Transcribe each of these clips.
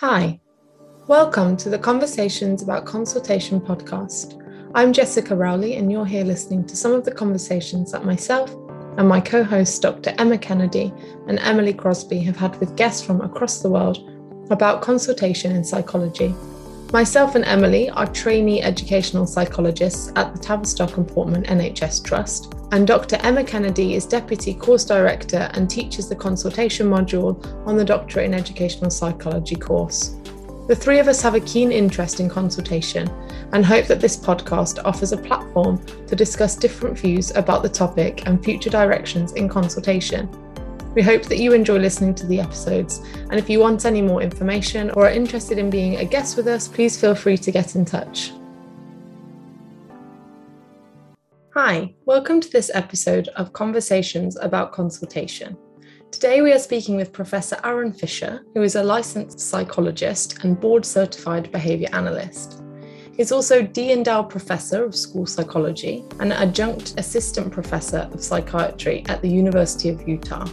Hi, welcome to the Conversations About Consultation podcast. I'm Jessica Rowley, and you're here listening to some of the conversations that myself and my co hosts, Dr. Emma Kennedy and Emily Crosby, have had with guests from across the world about consultation in psychology. Myself and Emily are trainee educational psychologists at the Tavistock and Portman NHS Trust, and Dr. Emma Kennedy is Deputy Course Director and teaches the consultation module on the Doctorate in Educational Psychology course. The three of us have a keen interest in consultation and hope that this podcast offers a platform to discuss different views about the topic and future directions in consultation. We hope that you enjoy listening to the episodes, and if you want any more information or are interested in being a guest with us, please feel free to get in touch. Hi, welcome to this episode of Conversations about Consultation. Today we are speaking with Professor Aaron Fisher, who is a licensed psychologist and board certified behaviour analyst. He's also D. Endow Professor of School Psychology and Adjunct Assistant Professor of Psychiatry at the University of Utah.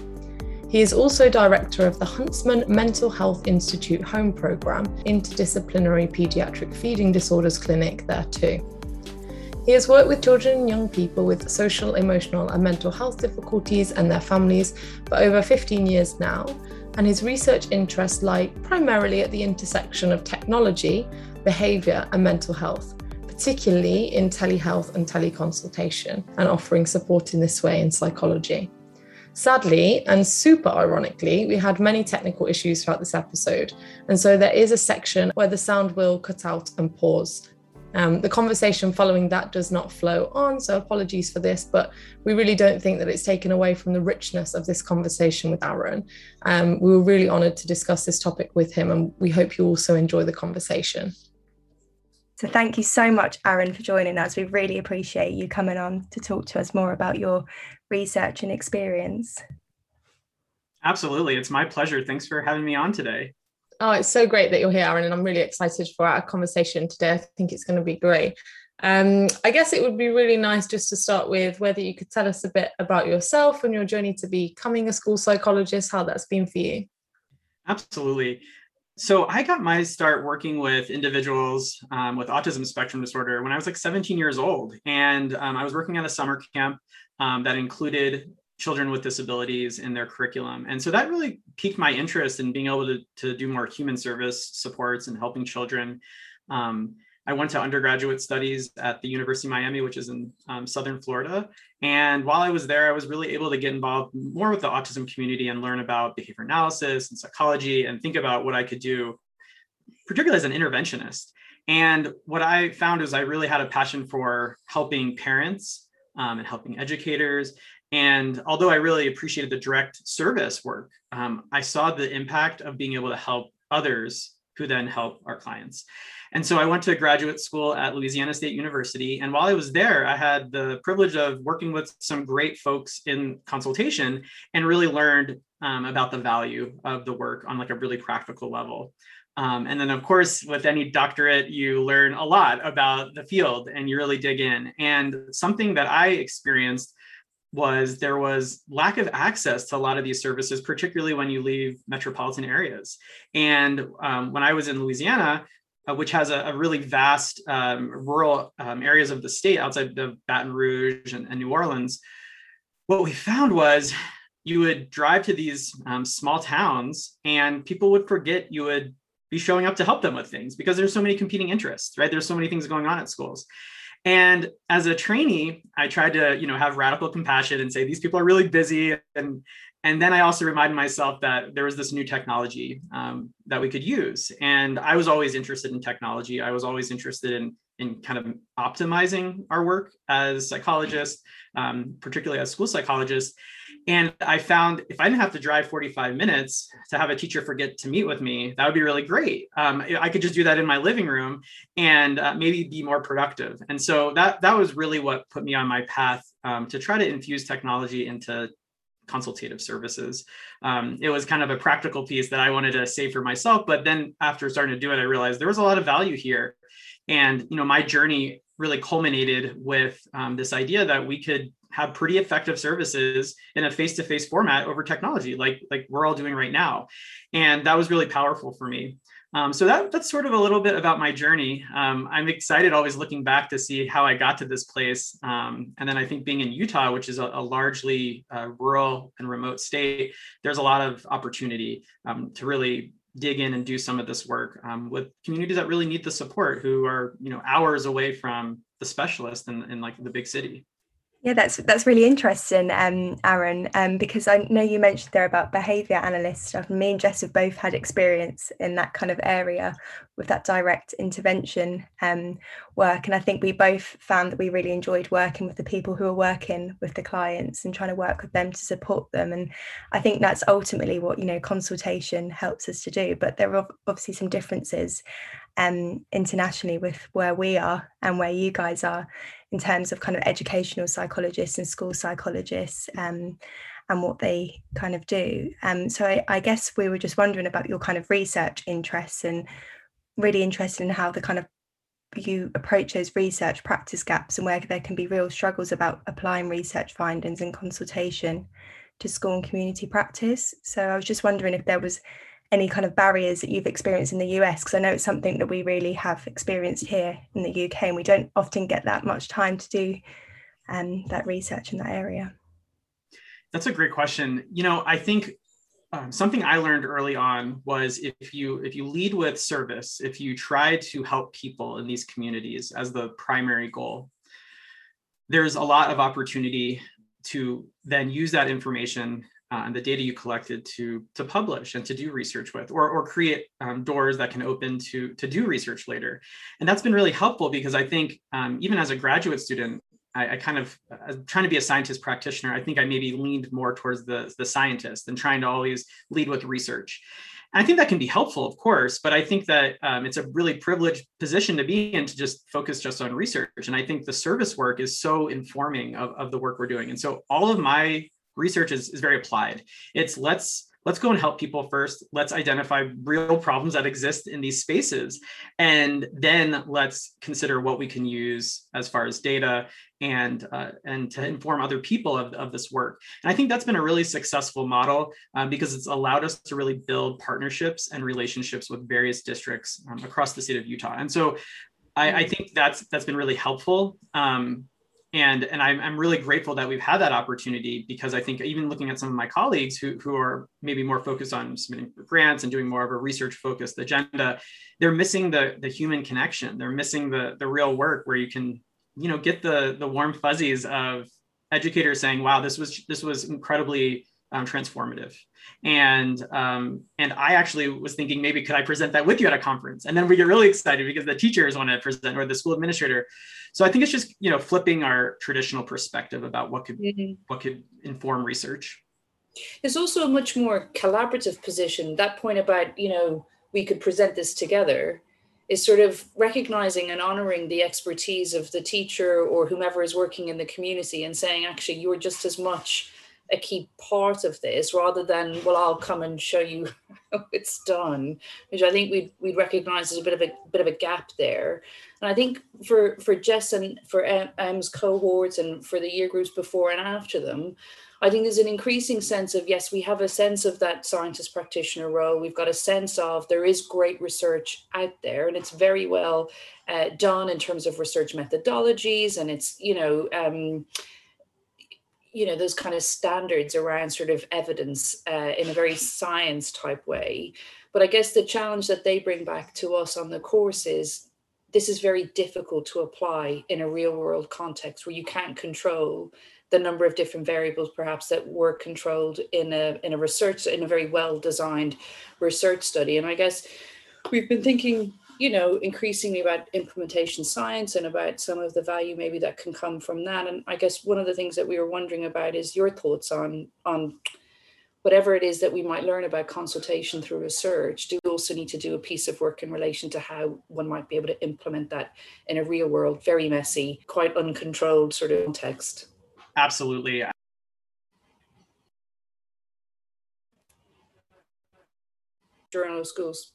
He is also director of the Huntsman Mental Health Institute Home Program Interdisciplinary Pediatric Feeding Disorders Clinic there too. He has worked with children and young people with social, emotional, and mental health difficulties and their families for over 15 years now, and his research interests lie primarily at the intersection of technology, behaviour, and mental health, particularly in telehealth and teleconsultation, and offering support in this way in psychology. Sadly, and super ironically, we had many technical issues throughout this episode. And so there is a section where the sound will cut out and pause. Um, the conversation following that does not flow on, so apologies for this, but we really don't think that it's taken away from the richness of this conversation with Aaron. Um, we were really honoured to discuss this topic with him, and we hope you also enjoy the conversation. So, thank you so much, Aaron, for joining us. We really appreciate you coming on to talk to us more about your research and experience. Absolutely. It's my pleasure. Thanks for having me on today. Oh, it's so great that you're here, Aaron, and I'm really excited for our conversation today. I think it's going to be great. Um, I guess it would be really nice just to start with whether you could tell us a bit about yourself and your journey to becoming a school psychologist, how that's been for you. Absolutely. So I got my start working with individuals um, with autism spectrum disorder when I was like 17 years old, and um, I was working at a summer camp um, that included children with disabilities in their curriculum. And so that really piqued my interest in being able to, to do more human service supports and helping children. Um, I went to undergraduate studies at the University of Miami, which is in um, Southern Florida. And while I was there, I was really able to get involved more with the autism community and learn about behavior analysis and psychology and think about what I could do, particularly as an interventionist. And what I found is I really had a passion for helping parents um, and helping educators. And although I really appreciated the direct service work, um, I saw the impact of being able to help others who then help our clients. And so I went to graduate school at Louisiana State University. And while I was there, I had the privilege of working with some great folks in consultation and really learned um, about the value of the work on like a really practical level. Um, and then, of course, with any doctorate, you learn a lot about the field and you really dig in. And something that I experienced was there was lack of access to a lot of these services, particularly when you leave metropolitan areas. And um, when I was in Louisiana, uh, which has a, a really vast um, rural um, areas of the state outside of Baton Rouge and, and, New Orleans, what we found was you would drive to these um, small towns and people would forget you would be showing up to help them with things because there's so many competing interests, right? There's so many things going on at schools. And as a trainee, I tried to, you know, have radical compassion and say these people are really busy. And and then I also reminded myself that there was this new technology um, that we could use. And I was always interested in technology. I was always interested in in kind of optimizing our work as psychologists, um, particularly as school psychologists. And I found if I didn't have to drive 45 minutes to have a teacher forget to meet with me, that would be really great. Um, I could just do that in my living room and uh, maybe be more productive. And so that that was really what put me on my path um, to try to infuse technology into consultative services. Um, it was kind of a practical piece that I wanted to save for myself. But then after starting to do it, I realized there was a lot of value here. And you know, my journey really culminated with um, this idea that we could have pretty effective services in a face-to-face format over technology like like we're all doing right now and that was really powerful for me Um, so that, that's sort of a little bit about my journey. Um, I'm excited always looking back to see how I got to this place. Um, and then I think being in Utah, which is a, a largely uh, rural and remote state, there's a lot of opportunity um, to really dig in and do some of this work um, with communities that really need the support who are you know hours away from the specialist in, in like the big city yeah, that's that's really interesting, um, Aaron, um, because I know you mentioned there about behaviour analyst stuff. Me and Jess have both had experience in that kind of area with that direct intervention um, work, and I think we both found that we really enjoyed working with the people who are working with the clients and trying to work with them to support them. And I think that's ultimately what you know consultation helps us to do. But there are obviously some differences um, internationally with where we are and where you guys are in terms of kind of educational psychologists and school psychologists um, and what they kind of do. Um, so I, I, guess we were just wondering about your kind of research interests and really interested in how the kind of you approach those research practice gaps and where there can be real struggles about applying research findings and consultation to school and community practice. So I was just wondering if there was any kind of barriers that you've experienced in the US? Because I know it's something that we really have experienced here in the UK, and we don't often get that much time to do um, that research in that area. That's a great question. You know, I think um, something I learned early on was if you if you lead with service, if you try to help people in these communities as the primary goal, there's a lot of opportunity to then use that information uh, and the data you collected to to publish and to do research with or, or create um, doors that can open to to do research later and that's been really helpful because i think um, even as a graduate student I, I, kind of uh, trying to be a scientist practitioner i think i maybe leaned more towards the the scientist and trying to always lead with research and I think that can be helpful, of course, but I think that um, it's a really privileged position to be in to just focus just on research. And I think the service work is so informing of, of the work we're doing. And so all of my research is, is very applied. It's let's let's go and help people first. Let's identify real problems that exist in these spaces. And then let's consider what we can use as far as data and uh, and to inform other people of, of this work. And I think that's been a really successful model um, because it's allowed us to really build partnerships and relationships with various districts um, across the state of Utah. And so I, I, think that's that's been really helpful. Um, and and I'm, I'm really grateful that we've had that opportunity because I think even looking at some of my colleagues who, who are maybe more focused on submitting grants and doing more of a research focused agenda, they're missing the the human connection. They're missing the the real work where you can you know get the the warm fuzzies of educators saying, "Wow, this was this was incredibly um, transformative." and um, and I actually was thinking maybe could I present that with you at a conference, and then we get really excited because the teachers want to present or the school administrator. So I think it's just you know flipping our traditional perspective about what could mm-hmm. what could inform research. There's also a much more collaborative position. That point about you know we could present this together is sort of recognizing and honoring the expertise of the teacher or whomever is working in the community and saying actually you're just as much a key part of this rather than well i'll come and show you how it's done which i think we'd, we'd recognize as a bit of a bit of a gap there. And i think for for jess and for em's cohorts and for the year groups before and after them i think there's an increasing sense of yes we have a sense of that scientist practitioner role. We've got a sense of there is great research out there and it's very well uh, done in terms of research methodologies and it's you know um, you know those kind of standards around sort of evidence uh, in a very science type way. But i guess the challenge that they bring back to us on the course is this is very difficult to apply in a real world context where you can't control the number of different variables perhaps that were controlled in a in a research in a very well designed research study. And i guess we've been thinking you know, increasingly about implementation science and about some of the value maybe that can come from that. And I guess one of the things that we were wondering about is your thoughts on on whatever it is that we might learn about consultation through research. Do we also need to do a piece of work in relation to how one might be able to implement that in a real world, very messy, quite uncontrolled sort of context? Absolutely. Journal schools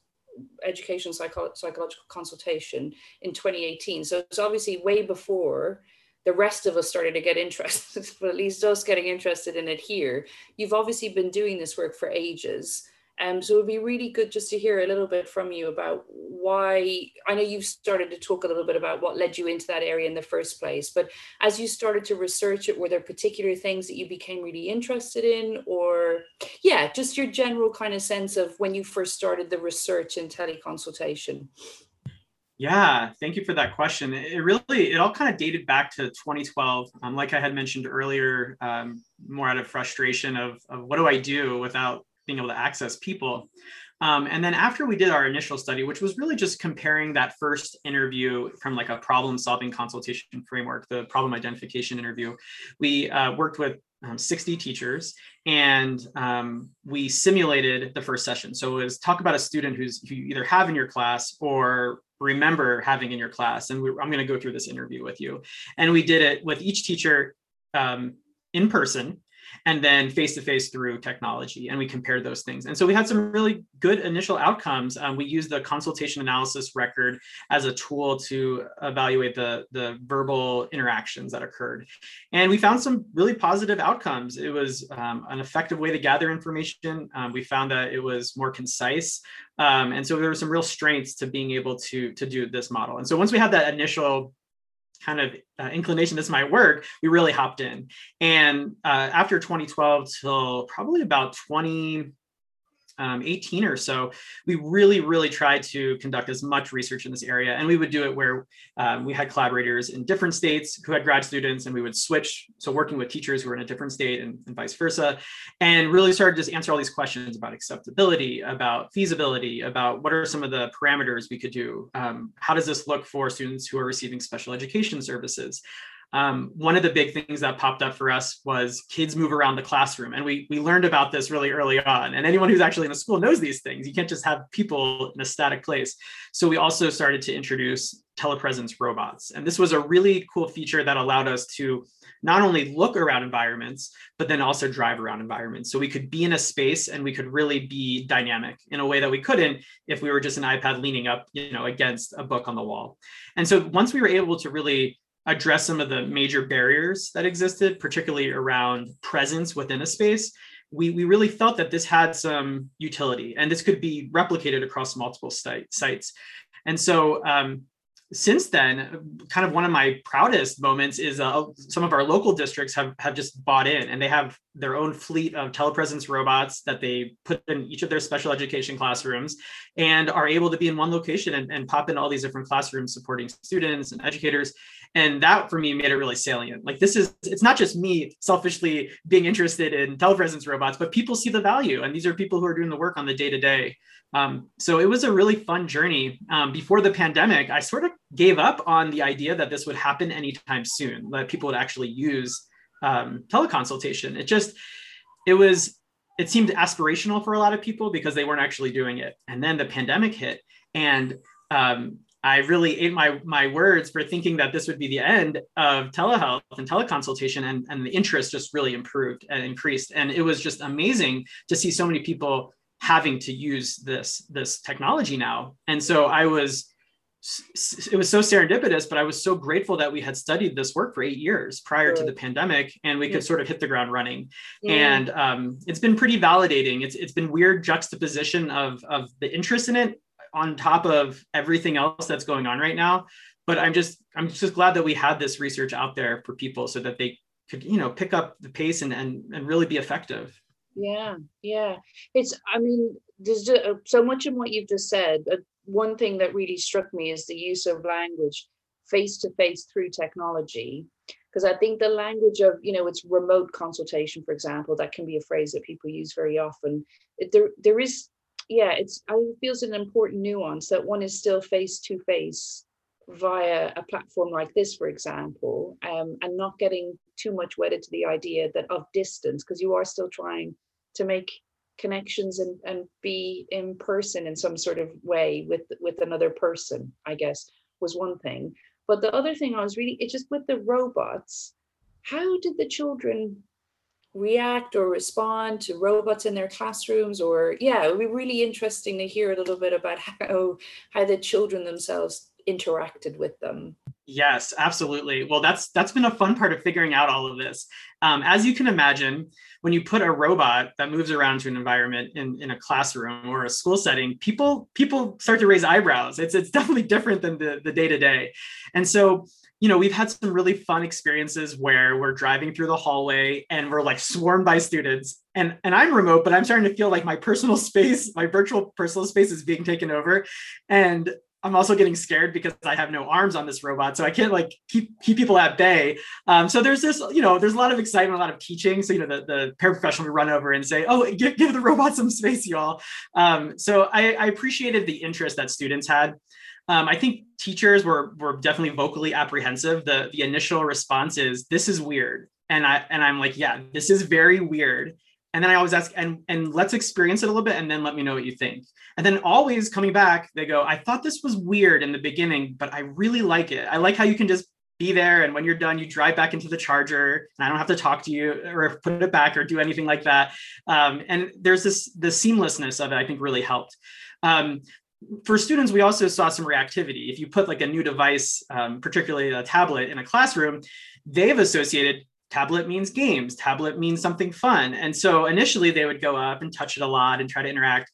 education psycho- psychological consultation in 2018. So it's obviously way before the rest of us started to get interested, but at least us getting interested in it here. You've obviously been doing this work for ages. Um, so it would be really good just to hear a little bit from you about why. I know you've started to talk a little bit about what led you into that area in the first place, but as you started to research it, were there particular things that you became really interested in, or yeah, just your general kind of sense of when you first started the research in teleconsultation? Yeah, thank you for that question. It really, it all kind of dated back to 2012. Um, like I had mentioned earlier, um, more out of frustration of, of what do I do without being able to access people. Um, and then after we did our initial study, which was really just comparing that first interview from like a problem solving consultation framework, the problem identification interview, we uh, worked with um, 60 teachers and um, we simulated the first session. So it was talk about a student who's who you either have in your class or remember having in your class. And we, I'm going to go through this interview with you. And we did it with each teacher um, in person and then face to face through technology. And we compared those things. And so we had some really good initial outcomes. Um, we used the consultation analysis record as a tool to evaluate the, the verbal interactions that occurred. And we found some really positive outcomes. It was um, an effective way to gather information. Um, we found that it was more concise. Um, and so there were some real strengths to being able to, to do this model. And so once we had that initial kind of uh, inclination this might work, we really hopped in. And uh, after 2012 till probably about 20, um, 18 or so, we really, really tried to conduct as much research in this area. And we would do it where um, we had collaborators in different states who had grad students, and we would switch. So, working with teachers who were in a different state and, and vice versa, and really started to just answer all these questions about acceptability, about feasibility, about what are some of the parameters we could do. Um, how does this look for students who are receiving special education services? Um, one of the big things that popped up for us was kids move around the classroom. And we we learned about this really early on. And anyone who's actually in the school knows these things. You can't just have people in a static place. So we also started to introduce telepresence robots. And this was a really cool feature that allowed us to not only look around environments but then also drive around environments. So we could be in a space and we could really be dynamic in a way that we couldn't if we were just an ipad leaning up you know against a book on the wall. And so once we were able to really address some of the major barriers that existed, particularly around presence within a space, we, we really felt that this had some utility and this could be replicated across multiple site, sites. And so um, since then, kind of one of my proudest moments is uh, some of our local districts have, have just bought in and they have their own fleet of telepresence robots that they put in each of their special education classrooms and are able to be in one location and, and pop in all these different classrooms supporting students and educators. And that for me made it really salient. Like this is, it's not just me selfishly being interested in telepresence robots, but people see the value. And these are people who are doing the work on the day to day. So it was a really fun journey. Um, before the pandemic, I sort of gave up on the idea that this would happen anytime soon, that people would actually use um, teleconsultation. It just, it was, it seemed aspirational for a lot of people because they weren't actually doing it. And then the pandemic hit, and um, I really ate my my words for thinking that this would be the end of telehealth and teleconsultation, and, and the interest just really improved and increased. And it was just amazing to see so many people having to use this this technology now. And so i was it was so serendipitous but i was so grateful that we had studied this work for eight years prior to the pandemic and we could sort of hit the ground running. Yeah. and um, it's been pretty validating. It's, it's been weird juxtaposition of, of the interest in it on top of everything else that's going on right now. But i'm just i'm just glad that we had this research out there for people so that they could you know pick up the pace and and, and really be effective. Yeah yeah. It's i mean there's just, uh, so much in what you've just said uh, one thing that really struck me is the use of language face to face through technology. Because i think the language of you know it's remote consultation for example that can be a phrase that people use very often. There there is yeah it's i feel it's an important nuance that one is still face to face via a platform like this, for example, um, and not getting too much wedded to the idea that of distance, because you are still trying to make connections and, and be in person in some sort of way with with another person, I guess, was one thing. But the other thing I was really, it's just with the robots, how did the children react or respond to robots in their classrooms or yeah it would be really interesting to hear a little bit about how how the children themselves interacted with them Yes, absolutely. Well, that's that's been a fun part of figuring out all of this. Um, as you can imagine, when you put a robot that moves around to an environment in, in a classroom or a school setting, people people start to raise eyebrows. It's it's definitely different than the the day to day, and so you know we've had some really fun experiences where we're driving through the hallway and we're like swarmed by students and and i'm remote but i'm starting to feel like my personal space my virtual personal space is being taken over and I'm also getting scared because I have no arms on this robot, so I can't like keep keep people at bay. Um, so there's this, you know, there's a lot of excitement, a lot of teaching. So you know, the, the paraprofessional would run over and say, "Oh, give, give the robot some space, y'all." Um, so I, I, appreciated the interest that students had. Um, I think teachers were were definitely vocally apprehensive. The the initial response is, "This is weird," and I and I'm like, "Yeah, this is very weird." and then I always ask, and and let's experience it a little bit, and then let me know what you think. And then always coming back, they go, I thought this was weird in the beginning, but I really like it. I like how you can just be there, and when you're done, you drive back into the charger, and I don't have to talk to you or put it back or do anything like that. Um, and there's this the seamlessness of it. I think really helped. Um, for students, we also saw some reactivity. If you put like a new device, um, particularly a tablet, in a classroom, they've associated tablet means games tablet means something fun. And so initially they would go up and touch it a lot and try to interact.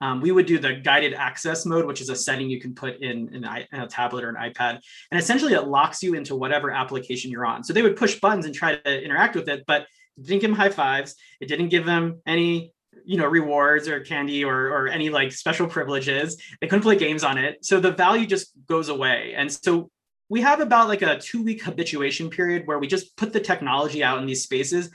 Um, we would do the guided access mode which is a setting you can put in, in, a tablet or an ipad. And essentially it locks you into whatever application you're on. So they would push buttons and try to interact with it but it didn't give them high fives. It didn't give them any you know rewards or candy or or any like special privileges they couldn't play games on it. So the value just goes away. And so we have about like a two week habituation period where we just put the technology out in these spaces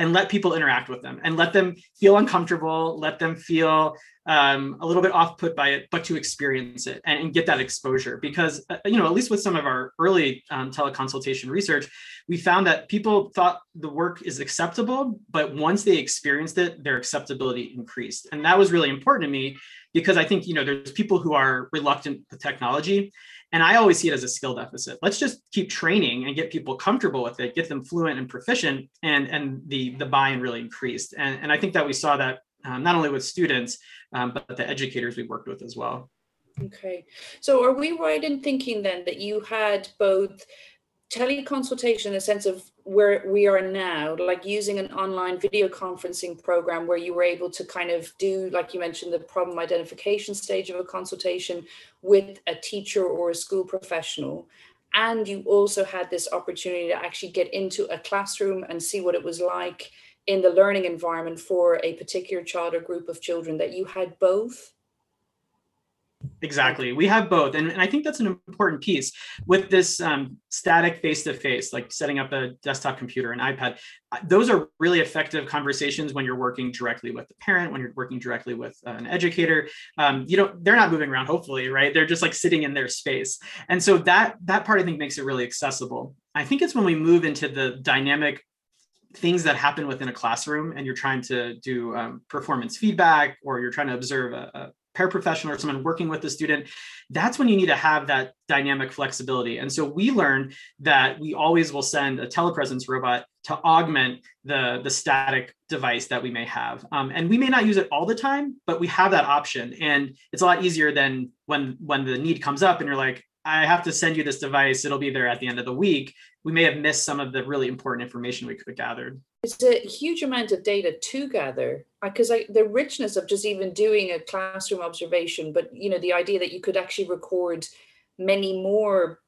and let people interact with them and let them feel uncomfortable, let them feel um, a little bit off put by it, but to experience it and, and get that exposure. Because, uh, you know, at least with some of our early um, teleconsultation research, we found that people thought the work is acceptable, but once they experienced it, their acceptability increased. And that was really important to me because I think, you know, there's people who are reluctant with technology and I always see it as a skill deficit. Let's just keep training and get people comfortable with it, get them fluent and proficient, and and the the buy-in really increased. And and I think that we saw that um, not only with students, um, but the educators we worked with as well. Okay, so are we right in thinking then that you had both teleconsultation in the sense of where we are now, like using an online video conferencing program where you were able to kind of do, like you mentioned, the problem identification stage of a consultation with a teacher or a school professional. And you also had this opportunity to actually get into a classroom and see what it was like in the learning environment for a particular child or group of children, that you had both Exactly. We have both. And, and I think that's an important piece with this um, static face to face, like setting up a desktop computer, an iPad. Uh, those are really effective conversations when you're working directly with the parent, when you're working directly with uh, an educator. Um, you know, they're not moving around, hopefully, right? They're just like sitting in their space. And so that that part I think makes it really accessible. I think it's when we move into the dynamic things that happen within a classroom and you're trying to do um, performance feedback or you're trying to observe a, a paraprofessional or someone working with the student, that's when you need to have that dynamic flexibility. And so we learned that we always will send a telepresence robot to augment the, the static device that we may have. Um, and we may not use it all the time, but we have that option. And it's a lot easier than when when the need comes up and you're like, I have to send you this device. It'll be there at the end of the week. We may have missed some of the really important information we could have gathered. It's a huge amount of data to gather because the richness of just even doing a classroom observation, but you know the idea that you could actually record many more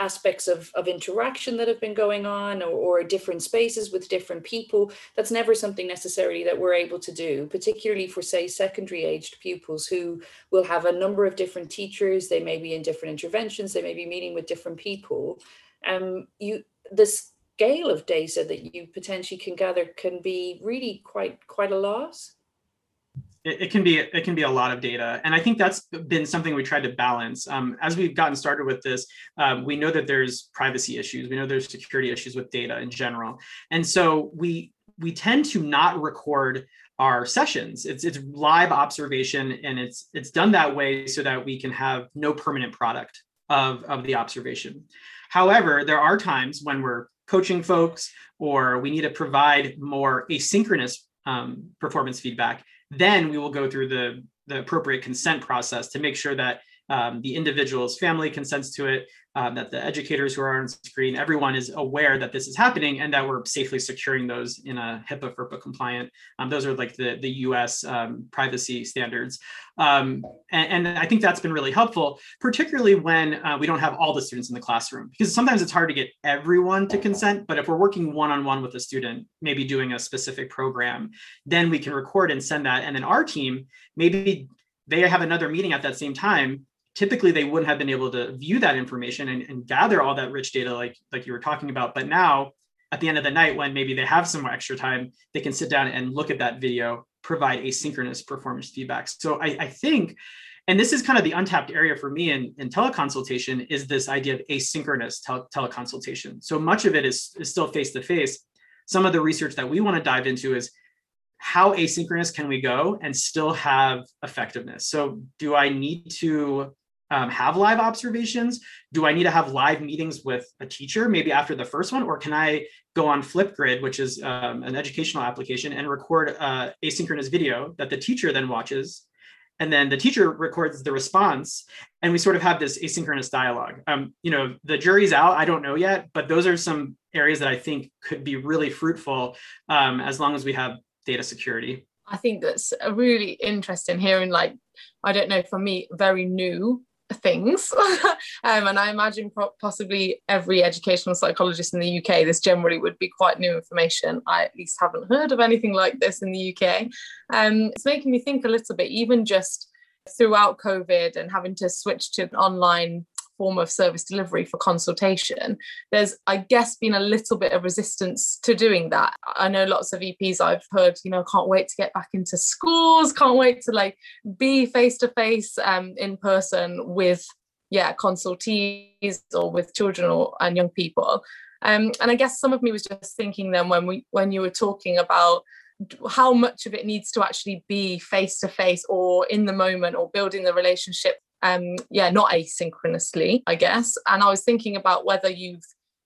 aspects of, of interaction that have been going on or, or different spaces with different people that's never something necessarily that we're able to do particularly for say secondary aged pupils who will have a number of different teachers they may be in different interventions they may be meeting with different people. Um you this scale of data that you potentially can gather can be really quite quite a it, it, can be it can be a lot of data and i think that's been something we tried to balance. Um, as we've gotten started with this um, we know that there's privacy issues. We know there's security issues with data in general. And so we we tend to not record our sessions. It's it's live observation and it's it's done that way so that we can have no permanent product of of the observation. However there are times when we're coaching folks or we need to provide more asynchronous um, performance feedback, then we will go through the, the appropriate consent process to make sure that um, the individual's family consents to it, um, that the educators who are on screen, everyone is aware that this is happening and that we're safely securing those in a HIPAA FERPA compliant. Um, those are like the, the US um, privacy standards. Um, and, and, I think that's been really helpful, particularly when uh, we don't have all the students in the classroom, because sometimes it's hard to get everyone to consent. But if we're working one-on-one with a student, maybe doing a specific program, then we can record and send that. And then our team, maybe they have another meeting at that same time typically they wouldn't have been able to view that information and, and, gather all that rich data like like you were talking about. But now at the end of the night when maybe they have some extra time they can sit down and look at that video provide asynchronous performance feedback. So i, I think and this is kind of the untapped area for me in, in teleconsultation is this idea of asynchronous tele- teleconsultation. So much of it is, is still face to face some of the research that we want to dive into is how asynchronous can we go and still have effectiveness? So do i need to um, have live observations? Do I need to have live meetings with a teacher maybe after the first one? Or can I go on Flipgrid, which is um, an educational application, and record a asynchronous video that the teacher then watches? And then the teacher records the response, and we sort of have this asynchronous dialogue. Um, you know, the jury's out. I don't know yet, but those are some areas that I think could be really fruitful um, as long as we have data security. I think that's really interesting hearing, like, I don't know, for me, very new things. um, and I imagine possibly every educational psychologist in the UK, this generally would be quite new information. I at least haven't heard of anything like this in the UK. Um, it's making me think a little bit, even just throughout COVID and having to switch to online form of service delivery for consultation, there's, I guess, been a little bit of resistance to doing that. I know lots of EPs I've heard, you know, can't wait to get back into schools, can't wait to like be face to face in person with, yeah, consultees or with children or and young people. Um, and I guess some of me was just thinking then when we when you were talking about how much of it needs to actually be face to face or in the moment or building the relationship um yeah not asynchronously i guess. And i was thinking about whether you've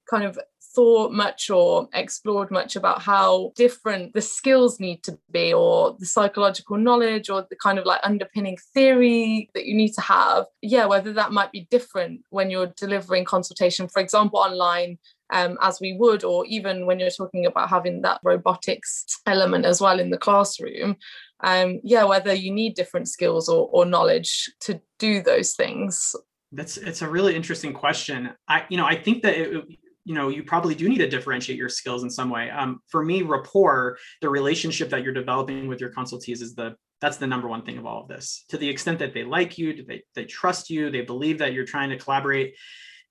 kind of thought much or explored much about how different the skills need to be or the psychological knowledge or the kind of like underpinning theory that you need to have. Yeah whether that might be different when you're delivering consultation for example online um, as we would, or even when you're talking about having that robotics element as well in the classroom, um, yeah, whether you need different skills or, or knowledge to do those things. That's it's a really interesting question. I you know I think that it, you know you probably do need to differentiate your skills in some way. Um, for me, rapport, the relationship that you're developing with your consultees is the that's the number one thing of all of this. To the extent that they like you, they they trust you, they believe that you're trying to collaborate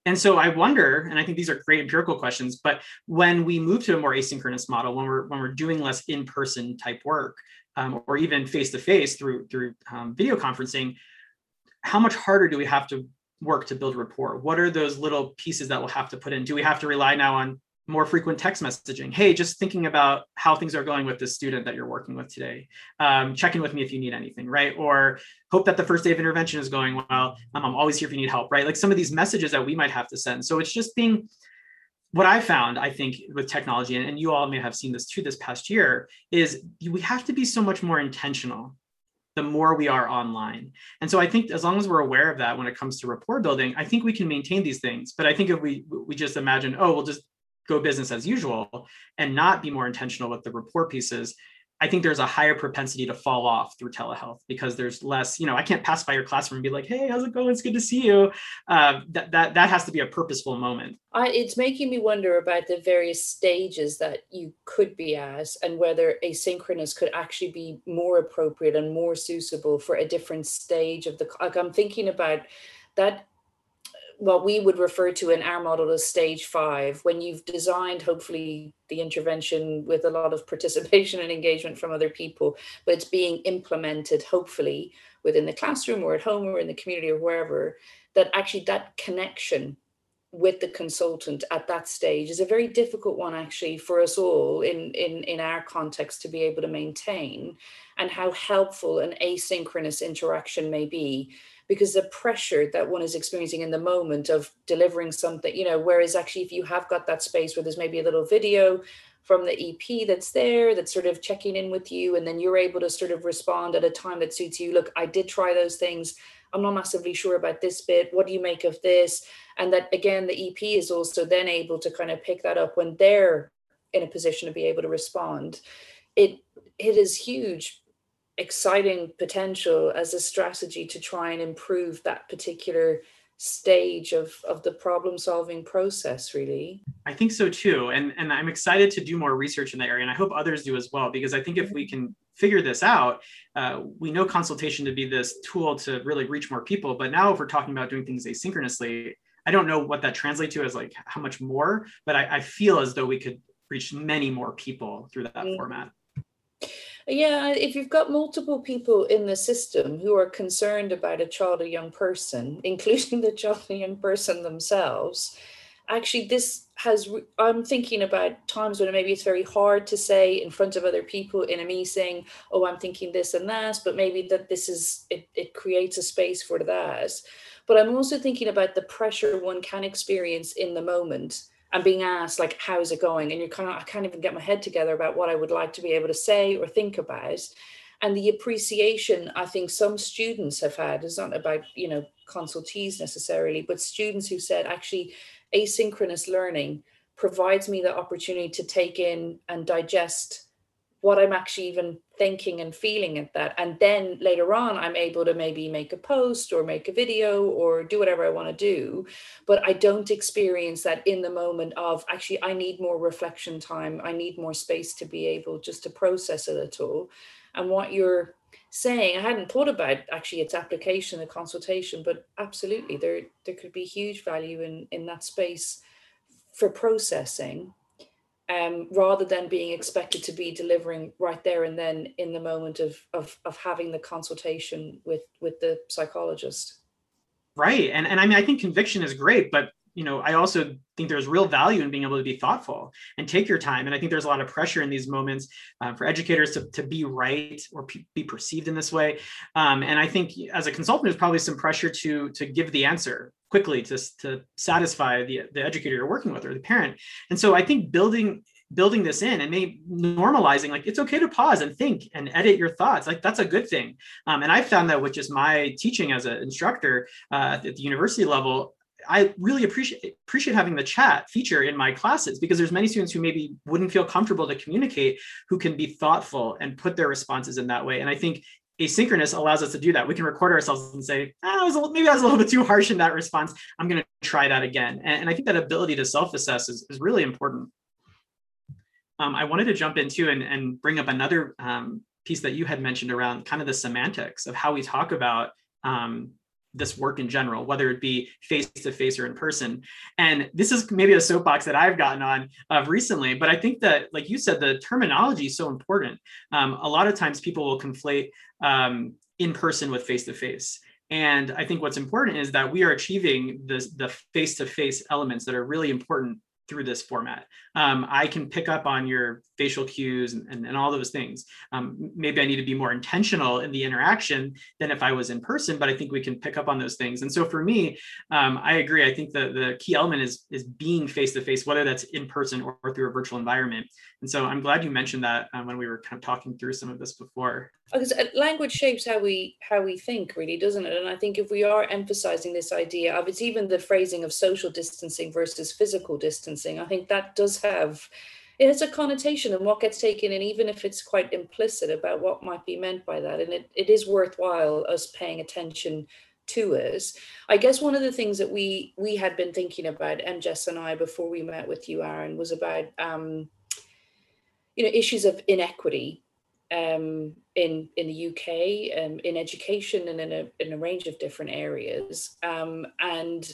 and so I wonder, and I think these are great empirical questions, but when we move to a more asynchronous model, when we're when we're doing less in-person type work, um, or even face-to-face through through um, video conferencing, how much harder do we have to work to build rapport? What are those little pieces that we'll have to put in? Do we have to rely now on more frequent text messaging. Hey, just thinking about how things are going with this student that you're working with today. Um, check in with me if you need anything, right? Or hope that the first day of intervention is going well. Um, I'm always here if you need help, right? Like some of these messages that we might have to send. So it's just being what I found, I think, with technology, and, and you all may have seen this too this past year, is we have to be so much more intentional the more we are online. And so I think as long as we're aware of that when it comes to rapport building, I think we can maintain these things. But I think if we we just imagine, oh, we'll just go business as usual and not be more intentional with the report pieces I think there's a higher propensity to fall off through telehealth because there's less, you know, I can't pass by your classroom and be like, hey, how's it going? It's good to see you. Uh, that, that, that has to be a purposeful moment. I, it's making me wonder about the various stages that you could be at and whether asynchronous could actually be more appropriate and more suitable for a different stage of the, like I'm thinking about that what we would refer to in our model as stage five, when you've designed hopefully the intervention with a lot of participation and engagement from other people, but it's being implemented hopefully within the classroom or at home or in the community or wherever, that actually that connection with the consultant at that stage is a very difficult one actually for us all in in in our context to be able to maintain and how helpful an asynchronous interaction may be because the pressure that one is experiencing in the moment of delivering something, you know, whereas actually if you have got that space where there's maybe a little video from the EP that's there, that's sort of checking in with you, and then you're able to sort of respond at a time that suits you. Look, I did try those things. I'm not massively sure about this bit. What do you make of this? And that again, the EP is also then able to kind of pick that up when they're in a position to be able to respond. It it is huge, exciting potential as a strategy to try and improve that particular stage of of the problem solving process really i think so too and and i'm excited to do more research in that area and i hope others do as well because i think if we mm-hmm. can figure this out uh, we know consultation to be this tool to really reach more people but now if we're talking about doing things asynchronously i don't know what that translates to as like how much more but i, I feel as though we could reach many more people through that mm-hmm. format yeah, if you've got multiple people in the system who are concerned about a child or young person, including the child or young person themselves, actually this has i'm thinking about times when maybe it's very hard to say in front of other people in a meeting oh i'm thinking this and that but maybe that this is it, it creates a space for that. But i'm also thinking about the pressure one can experience in the moment and being asked like how's it going? And you're kind of i can't even get my head together about what i would like to be able to say or think about. And the appreciation i think some students have had is not about you know consultees necessarily but students who said actually asynchronous learning provides me the opportunity to take in and digest what I'm actually even thinking and feeling at that. And then later on, I'm able to maybe make a post or make a video or do whatever I want to do. But I don't experience that in the moment of actually, I need more reflection time. I need more space to be able just to process it at all. And what you're saying, I hadn't thought about actually its application, the consultation, but absolutely, there there could be huge value in in that space for processing um, rather than being expected to be delivering right there and then in the moment of, of, of having the consultation with, with the psychologist. Right. And, and I mean, I think conviction is great, but you know, I also think there's real value in being able to be thoughtful and take your time. And I think there's a lot of pressure in these moments uh, for educators to, to be right or p- be perceived in this way. Um, and I think as a consultant, there's probably some pressure to to give the answer quickly to, to satisfy the, the educator you're working with or the parent. And so I think building building this in and maybe normalizing like it's okay to pause and think and edit your thoughts like that's a good thing um, and i found that with just my teaching as an instructor uh, at the university level I really appreciate appreciate having the chat feature in my classes because there's many students who maybe wouldn't feel comfortable to communicate who can be thoughtful and put their responses in that way. And I think asynchronous allows us to do that. We can record ourselves and say, oh, I was a, maybe I was a little bit too harsh in that response. I'm going to try that again. And, and, I think that ability to self-assess is, is really important. Um, I wanted to jump into and, and bring up another um, piece that you had mentioned around kind of the semantics of how we talk about um, this work in general, whether it be face to face or in person. And this is maybe a soapbox that I've gotten on uh, recently, but I think that, like you said, the terminology is so important. Um, a lot of times people will conflate um, in person with face to face. And I think what's important is that we are achieving the face to face elements that are really important through this format. Um, I can pick up on your facial cues and, and, and all those things. Um, maybe I need to be more intentional in the interaction than if I was in person, but I think we can pick up on those things. And so for me, um, I agree. I think the, the key element is, is being face-to-face, whether that's in person or, or, through a virtual environment. And so I'm glad you mentioned that um, when we were kind of talking through some of this before. Because uh, language shapes how we how we think, really, doesn't it? And I think if we are emphasizing this idea of it's even the phrasing of social distancing versus physical distancing, I think that does have it has a connotation and what gets taken in, even if it's quite implicit about what might be meant by that. And it, it is worthwhile us paying attention to us. I guess one of the things that we we had been thinking about, and Jess and I, before we met with you, Aaron, was about um, you know issues of inequity um, in in the UK, um, in education, and in a in a range of different areas. Um, and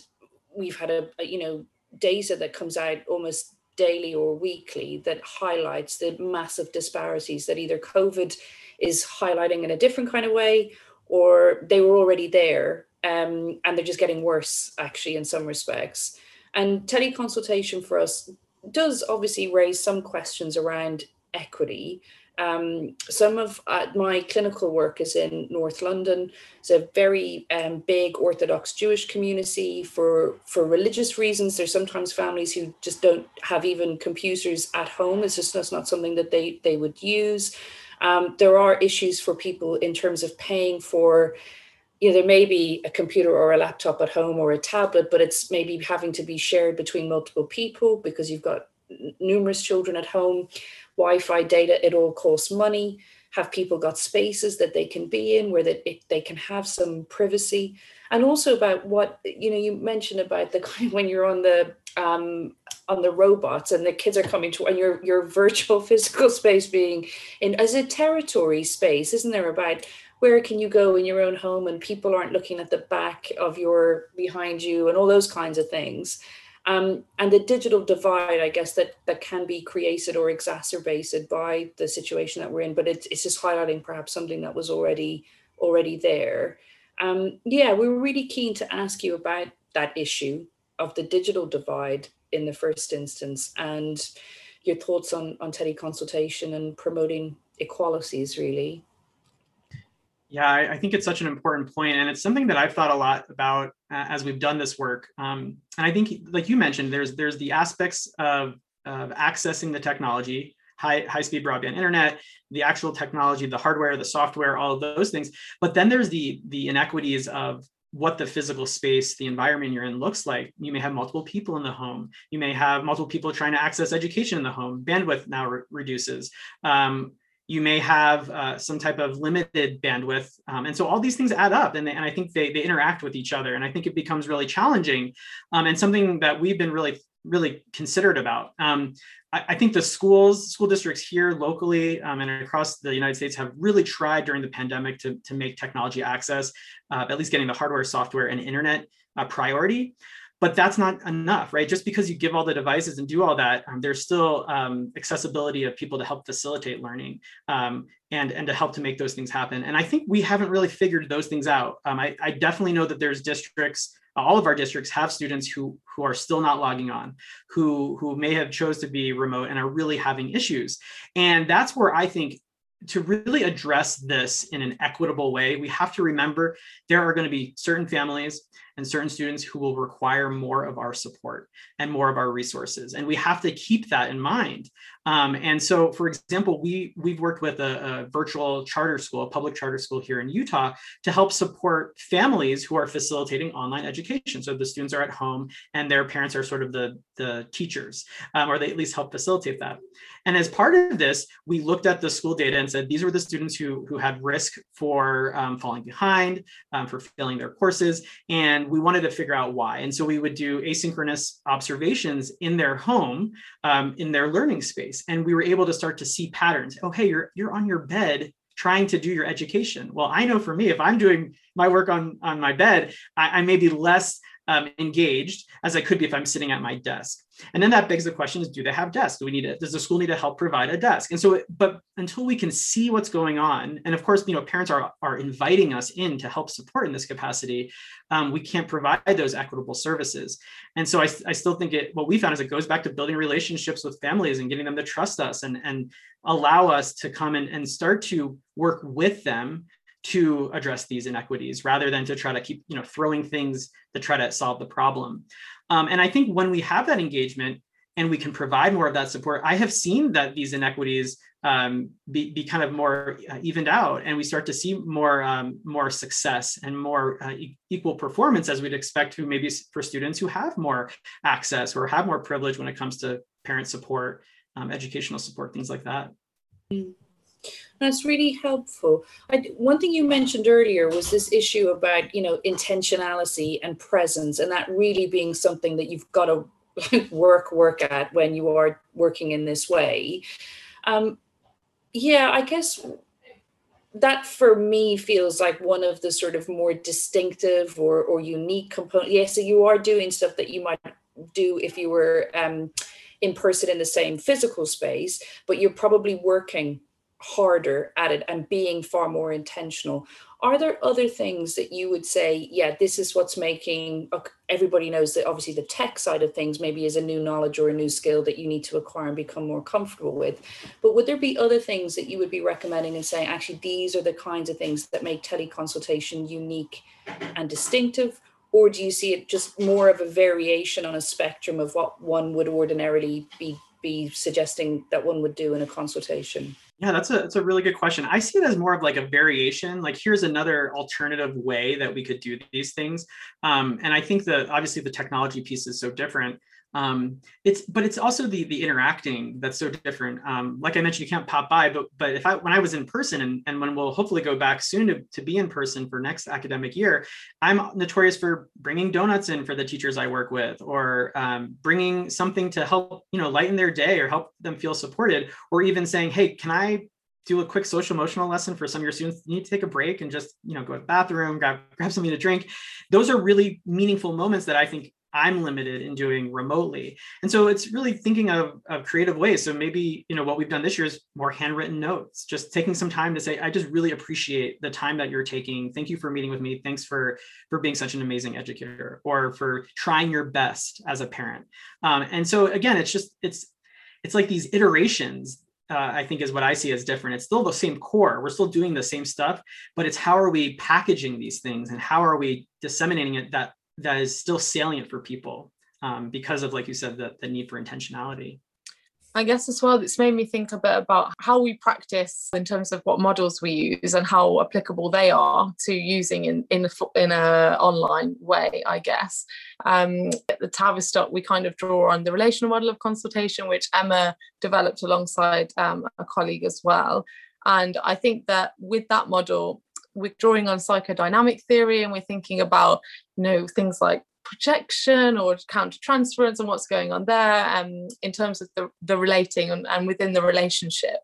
we've had a, a you know data that comes out almost daily or weekly that highlights the massive disparities that either COVID is highlighting in a different kind of way or they were already there um, and they're just getting worse actually in some respects. And teleconsultation for us does obviously raise some questions around equity um, some of uh, my clinical work is in North London. It's a very um, big Orthodox Jewish community for for religious reasons. There's sometimes families who just don't have even computers at home. It's just that's not something that they they would use. Um, there are issues for people in terms of paying for you know, there may be a computer or a laptop at home or a tablet, but it's maybe having to be shared between multiple people because you've got numerous children at home. Wi-Fi data, it all costs money. Have people got spaces that they can be in where they, they can have some privacy? And also about what, you know, you mentioned about the kind when you're on the um, on the robots and the kids are coming to and your your virtual physical space being in as a territory space, isn't there about where can you go in your own home and people aren't looking at the back of your behind you and all those kinds of things um, and the digital divide i guess that that can be created or exacerbated by the situation that we're in but it, it's just highlighting perhaps something that was already already there. Um, yeah we were really keen to ask you about that issue of the digital divide in the first instance and your thoughts on on teleconsultation and promoting equalities really yeah, I, I, think it's such an important point, and it's something that I've thought a lot about uh, as we've done this work. Um, and I think, like you mentioned, there's there's the aspects of, of accessing the technology, high high speed broadband internet, the actual technology, the hardware, the software, all of those things. But then there's the the inequities of what the physical space, the environment you're in looks like. You may have multiple people in the home. You may have multiple people trying to access education in the home. Bandwidth now re- reduces. Um, you may have uh, some type of limited bandwidth. Um, and so all these things add up and, they, and I think they, they interact with each other. And I think it becomes really challenging um, and something that we've been really, really considered about. Um, I, I, think the schools, school districts here locally um, and across the United States have really tried during the pandemic to, to make technology access, uh, at least getting the hardware, software, and internet a priority but that's not enough, right? Just because you give all the devices and do all that, um, there's still um, accessibility of people to help facilitate learning um, and, and to help to make those things happen. And I think we haven't really figured those things out. Um, I, I, definitely know that there's districts, all of our districts have students who, who are still not logging on, who, who may have chose to be remote and are really having issues. And that's where I think to really address this in an equitable way, we have to remember there are going to be certain families and certain students who will require more of our support and more of our resources. And we have to keep that in mind. Um, and so, for example, we, we've worked with a, a, virtual charter school, a public charter school here in Utah, to help support families who are facilitating online education. So the students are at home and their parents are sort of the, the teachers, um, or they at least help facilitate that. And as part of this, we looked at the school data and said these were the students who, who had risk for um, falling behind, um, for failing their courses, and we wanted to figure out why. And so we would do asynchronous observations in their home, um, in their learning space, and we were able to start to see patterns. Oh, hey, you're you're on your bed trying to do your education. Well, I know for me, if I'm doing my work on on my bed, I, I may be less um, engaged as I could be if I'm sitting at my desk. And then that begs the question: Is do they have desks? Do we need it? Does the school need to help provide a desk? And so, it, but until we can see what's going on, and of course, you know, parents are are inviting us in to help support in this capacity. Um, we can't provide those equitable services. And so, I, I still think it. What we found is it goes back to building relationships with families and getting them to trust us and and allow us to come in and start to work with them to address these inequities rather than to try to keep you know throwing things to try to solve the problem um, and i think when we have that engagement and we can provide more of that support i have seen that these inequities um, be, be kind of more uh, evened out and we start to see more um, more success and more uh, e- equal performance as we'd expect to maybe for students who have more access or have more privilege when it comes to parent support um, educational support things like that mm. That's really helpful. I, one thing you mentioned earlier was this issue about, you know, intentionality and presence, and that really being something that you've got to work work at when you are working in this way. Um, yeah, I guess that for me feels like one of the sort of more distinctive or or unique components. Yeah, so you are doing stuff that you might do if you were um, in person in the same physical space, but you're probably working harder at it and being far more intentional. Are there other things that you would say yeah this is what's making everybody knows that obviously the tech side of things maybe is a new knowledge or a new skill that you need to acquire and become more comfortable with. But would there be other things that you would be recommending and saying actually these are the kinds of things that make teleconsultation unique and distinctive? Or do you see it just more of a variation on a spectrum of what one would ordinarily be be suggesting that one would do in a consultation Yeah, that's a that's a really good question. I see it as more of like a variation. Like here's another alternative way that we could do these things. Um, and I think that obviously the technology piece is so different um, it's but it's also the the interacting that's so different. Um, like i mentioned you can't pop by but but if i when i was in person and, and when we'll hopefully go back soon to, to be in person for next academic year i'm notorious for bringing donuts in for the teachers i work with or um, bringing something to help you know lighten their day or help them feel supported or even saying hey can i do a quick social emotional lesson for some of your students? You need to take a break and just you know go to the bathroom grab, grab something to drink. Those are really meaningful moments that i think I'm limited in doing remotely. And so it's really thinking of, of creative ways. So maybe, you know, what we've done this year is more handwritten notes, just taking some time to say, I just really appreciate the time that you're taking. Thank you for meeting with me. Thanks for, for being such an amazing educator or for trying your best as a parent. Um, and so again, it's just, it's, it's like these iterations uh, I think is what I see as different. It's still the same core. We're still doing the same stuff, but it's how are we packaging these things and how are we disseminating it that that is still salient for people um, because of, like you said, the, the need for intentionality. I guess as well, it's made me think a bit about how we practice in terms of what models we use and how applicable they are to using in in a, in a online way. I guess um, at the Tavistock we kind of draw on the relational model of consultation, which Emma developed alongside um, a colleague as well. And I think that with that model, we're drawing on psychodynamic theory and we're thinking about you know things like projection or countertransference and what's going on there um, in terms of the, the relating and, and within the relationship.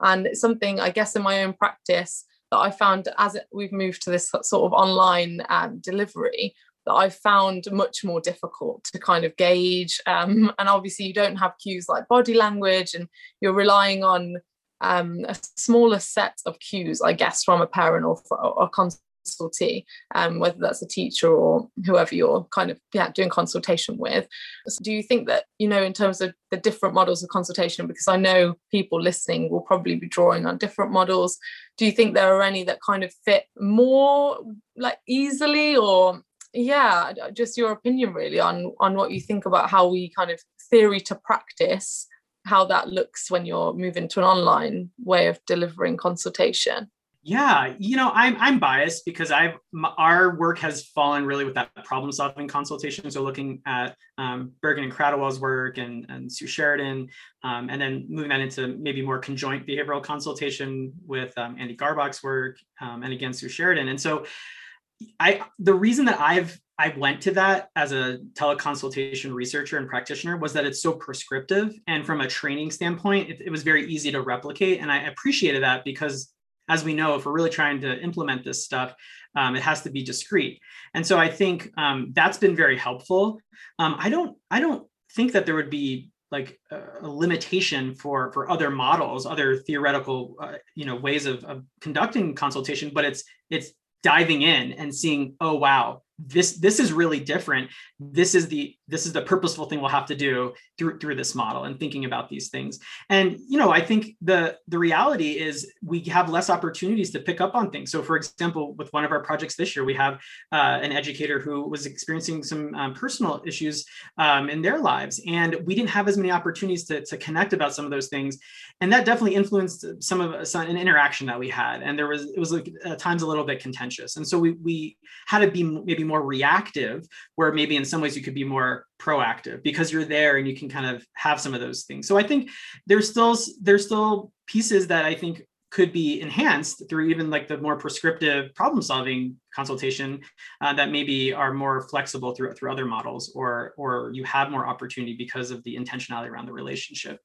And it's something i guess in my own practice that i found as we've moved to this sort of online um, delivery that i found much more difficult to kind of gauge um, and obviously you don't have cues like body language and you're relying on um, a smaller set of cues, I guess, from a parent or, a consultee, um, whether that's a teacher or whoever you're kind of yeah doing consultation with. So do you think that you know in terms of the different models of consultation, because I know people listening will probably be drawing on different models. Do you think there are any that kind of fit more like easily or yeah just your opinion really on on what you think about how we kind of theory to practice how that looks when you're moving to an online way of delivering consultation? Yeah you know i'm i'm biased because i've our work has fallen really with that problem solving consultation. So looking at um, Bergan and Kratochwill's work and and sue sheridan um, and then moving that into maybe more conjoint behavioral consultation with um, andy Garbacz's work um, and again sue sheridan. And so i the reason that i've I went to that as a teleconsultation researcher and practitioner was that it's so prescriptive. And from a training standpoint, it, it, was very easy to replicate. And I appreciated that because, as we know, if we're really trying to implement this stuff, um, it has to be discrete. And so I think um, that's been very helpful. Um, I don't, I don't think that there would be like a, limitation for for other models, other theoretical, uh, you know, ways of, of conducting consultation. But it's it's diving in and seeing, oh wow, this this is really different. This is the this is the purposeful thing we'll have to do through through this model and thinking about these things. And you know i think the the reality is we have less opportunities to pick up on things. So for example with one of our projects this year we have uh, an educator who was experiencing some um, personal issues um, in their lives and we didn't have as many opportunities to, to connect about some of those things. And that definitely influenced some of some, an interaction that we had. And there was it was like at times a little bit contentious. And so we we had to be maybe more reactive where maybe in some ways you could be more proactive because you're there and you can kind of have some of those things so i think there's still there's still pieces that i think could be enhanced through even like the more prescriptive problem solving consultation uh, that maybe are more flexible through through other models or or you have more opportunity because of the intentionality around the relationship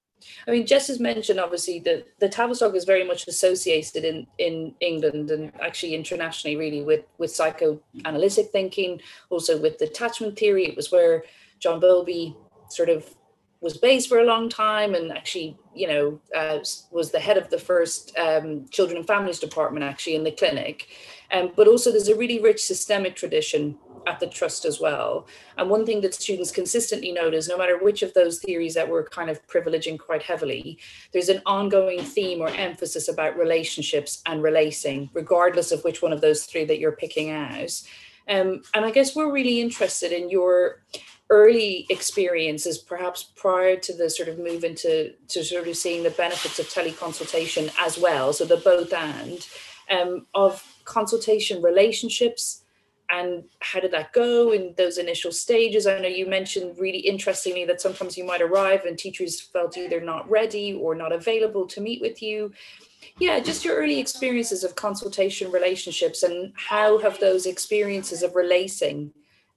I mean, Jess has mentioned obviously that the Tavistock is very much associated in, in England and actually internationally, really, with, with psychoanalytic thinking, also with attachment theory. It was where John Bowlby sort of was based for a long time and actually, you know, uh, was the head of the first um, children and families department actually in the clinic. Um, but also, there's a really rich systemic tradition at the trust as well. And one thing that students consistently notice, no matter which of those theories that we're kind of privileging quite heavily, there's an ongoing theme or emphasis about relationships and relating, regardless of which one of those three that you're picking out. Um, and I guess we're really interested in your early experiences, perhaps prior to the sort of move into to sort of seeing the benefits of teleconsultation as well, so the both and um, of consultation relationships and how did that go in those initial stages? I know you mentioned really interestingly that sometimes you might arrive and teachers felt either not ready or not available to meet with you. Yeah just your early experiences of consultation relationships and how have those experiences of relating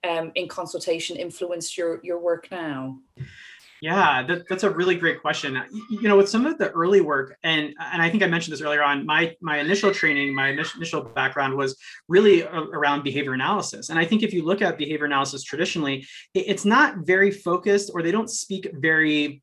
um, in consultation influenced your your work now yeah, that, that's a really great question. You know, with some of the early work, and and I think I mentioned this earlier on. My my initial training, my initial background was really around behavior analysis, and I think if you look at behavior analysis traditionally, it's not very focused, or they don't speak very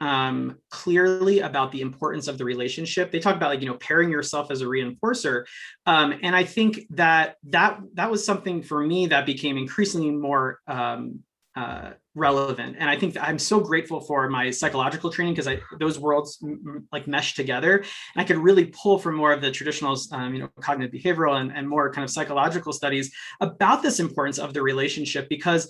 um, clearly about the importance of the relationship. They talk about like you know pairing yourself as a reinforcer, um, and I think that that that was something for me that became increasingly more um, uh, relevant. And I think I'm so grateful for my psychological training because I those worlds m- like mesh together, and I could really pull from more of the traditional, um, you know, cognitive behavioral and, and more kind of psychological studies about this importance of the relationship because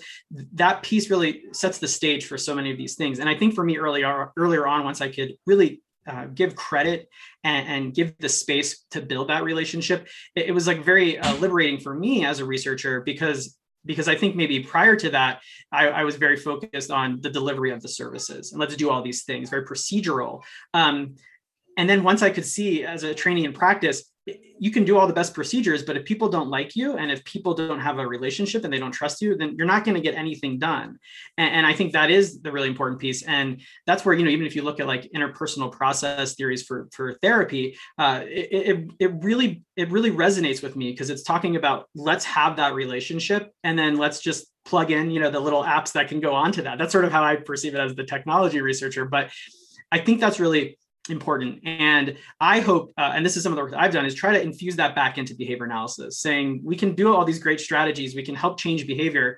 that piece really sets the stage for so many of these things. And I think for me earlier earlier on, once I could really uh, give credit and, and, give the space to build that relationship. It, it was like very uh, liberating for me as a researcher because because I think maybe prior to that, I, I, was very focused on the delivery of the services and let's do all these things, very procedural. Um, and then once I could see as a trainee in practice, you can do all the best procedures, but if people don't like you and if people don't have a relationship and they don't trust you, then you're not going to get anything done. And, and, I think that is the really important piece. And that's where, you know, even if you look at like interpersonal process theories for, for therapy, uh, it, it, it really, it really resonates with me because it's talking about let's have that relationship and then let's just plug in, you know, the little apps that can go onto that. That's sort of how I perceive it as the technology researcher. But I think that's really important. And I hope, uh, and this is some of the work I've done, is try to infuse that back into behavior analysis, saying we can do all these great strategies, we can help change behavior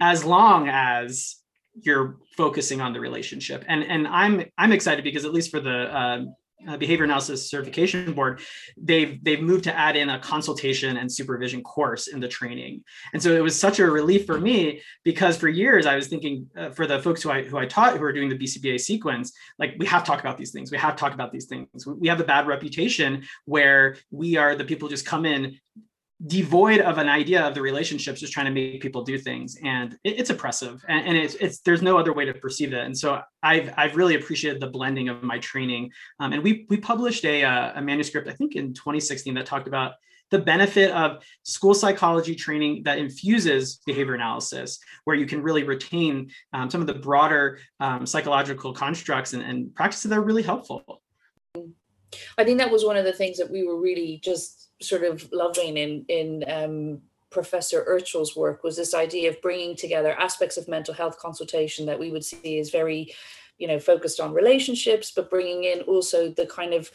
as long as you're focusing on the relationship. And and I'm I'm excited because at least for the uh, uh, behavior analysis certification board they've they've moved to add in a consultation and supervision course in the training. And so it was such a relief for me because for years i was thinking uh, for the folks who i who i taught who are doing the bcba sequence like we have to talk about these things we have to talk about these things. We have a bad reputation where we are the people who just come in devoid of an idea of the relationships just trying to make people do things. And it, it's oppressive and, and, it's, it's there's no other way to perceive it. And so i've i've really appreciated the blending of my training. Um, and we we published a, uh, a manuscript i think in 2016 that talked about the benefit of school psychology training that infuses behavior analysis, where you can really retain um, some of the broader um, psychological constructs and, and practices that are really helpful. I think that was one of the things that we were really just sort of loving in in um, Professor Erchul's work was this idea of bringing together aspects of mental health consultation that we would see as very, you know, focused on relationships, but bringing in also the kind of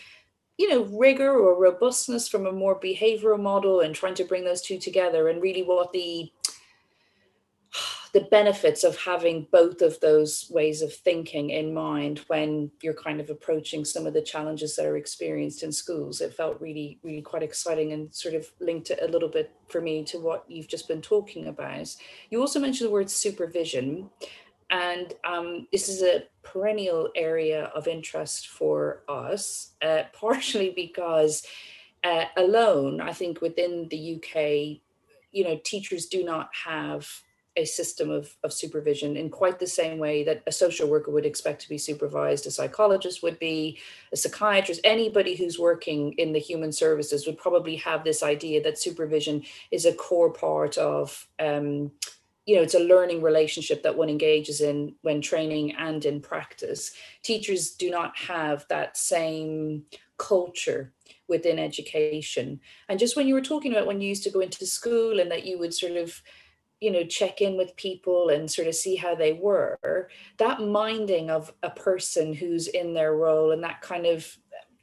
you know rigor or robustness from a more behavioral model and trying to bring those two together and really what the the benefits of having both of those ways of thinking in mind when you're kind of approaching some of the challenges that are experienced in schools. It felt really, really quite exciting and sort of linked it a little bit for me to what you've just been talking about. You also mentioned the word supervision. And um, this is a perennial area of interest for us, uh, partially because uh, alone, I think within the UK, you know, teachers do not have a system of, of supervision in quite the same way that a social worker would expect to be supervised, a psychologist would be, a psychiatrist, anybody who's working in the human services would probably have this idea that supervision is a core part of, um, you know, it's a learning relationship that one engages in when training and in practice. Teachers do not have that same culture within education. And just when you were talking about when you used to go into school and that you would sort of you know check in with people and sort of see how they were that minding of a person who's in their role and that kind of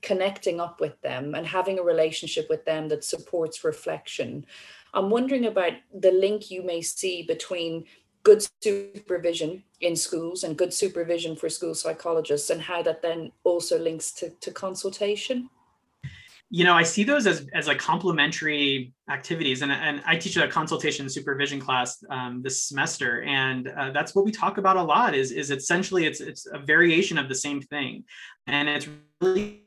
connecting up with them and having a relationship with them that supports reflection. I'm wondering about the link you may see between good supervision in schools and good supervision for school psychologists and how that then also links to, to consultation you know, I see those as, as like complementary activities. And, and I teach a consultation supervision class um, this semester. And uh, that's what we talk about a lot is, is essentially it's, it's a variation of the same thing. And it's really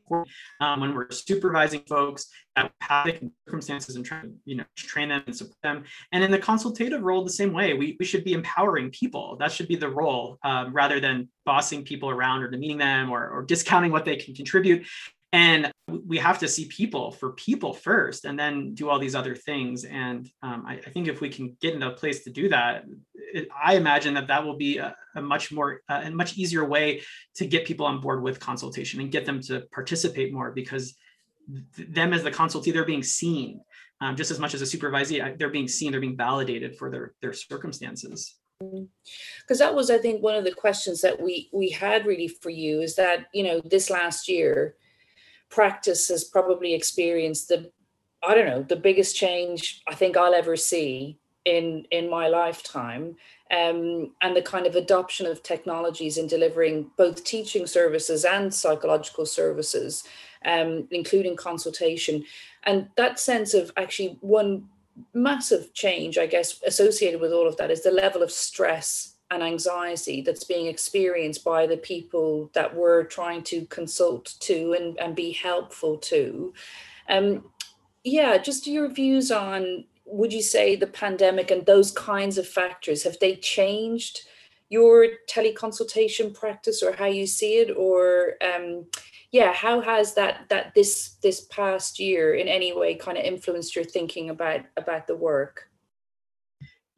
um, when we're supervising folks that pathic circumstances and trying you know, train them and support them. And in the consultative role, the same way, we, we should be empowering people. That should be the role um, rather than bossing people around or demeaning them or, or discounting what they can contribute. And we have to see people for people first and then do all these other things. And um, I, I, think if we can get into a place to do that, it, I imagine that that will be a, a much more, uh, much easier way to get people on board with consultation and get them to participate more because th- them as the consultee, they're being seen um, just as much as a supervisee, they're being seen, they're being validated for their, their circumstances because that was i think one of the questions that we we had really for you is that you know this last year practice has probably experienced the I don't know the biggest change I think I'll ever see in in my lifetime. Um, and the kind of adoption of technologies in delivering both teaching services and psychological services um, including consultation. And that sense of actually one massive change I guess associated with all of that is the level of stress and anxiety that's being experienced by the people that we're trying to consult to and, and be helpful to. Um, yeah, just your views on would you say the pandemic and those kinds of factors have they changed your teleconsultation practice or how you see it or um, yeah how has that that this this past year in any way kind of influenced your thinking about about the work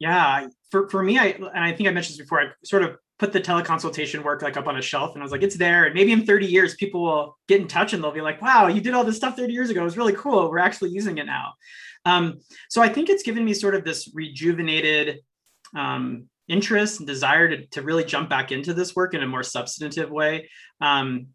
yeah, for, for me, I and I think I mentioned this before, I sort of put the teleconsultation work like up on a shelf and I was like, it's there. And maybe in 30 years, people will get in touch and they'll be like, wow, you did all this stuff 30 years ago. It was really cool. We're actually using it now. Um, so I think it's given me sort of this rejuvenated um, interest and desire to, to really jump back into this work in a more substantive way. Um,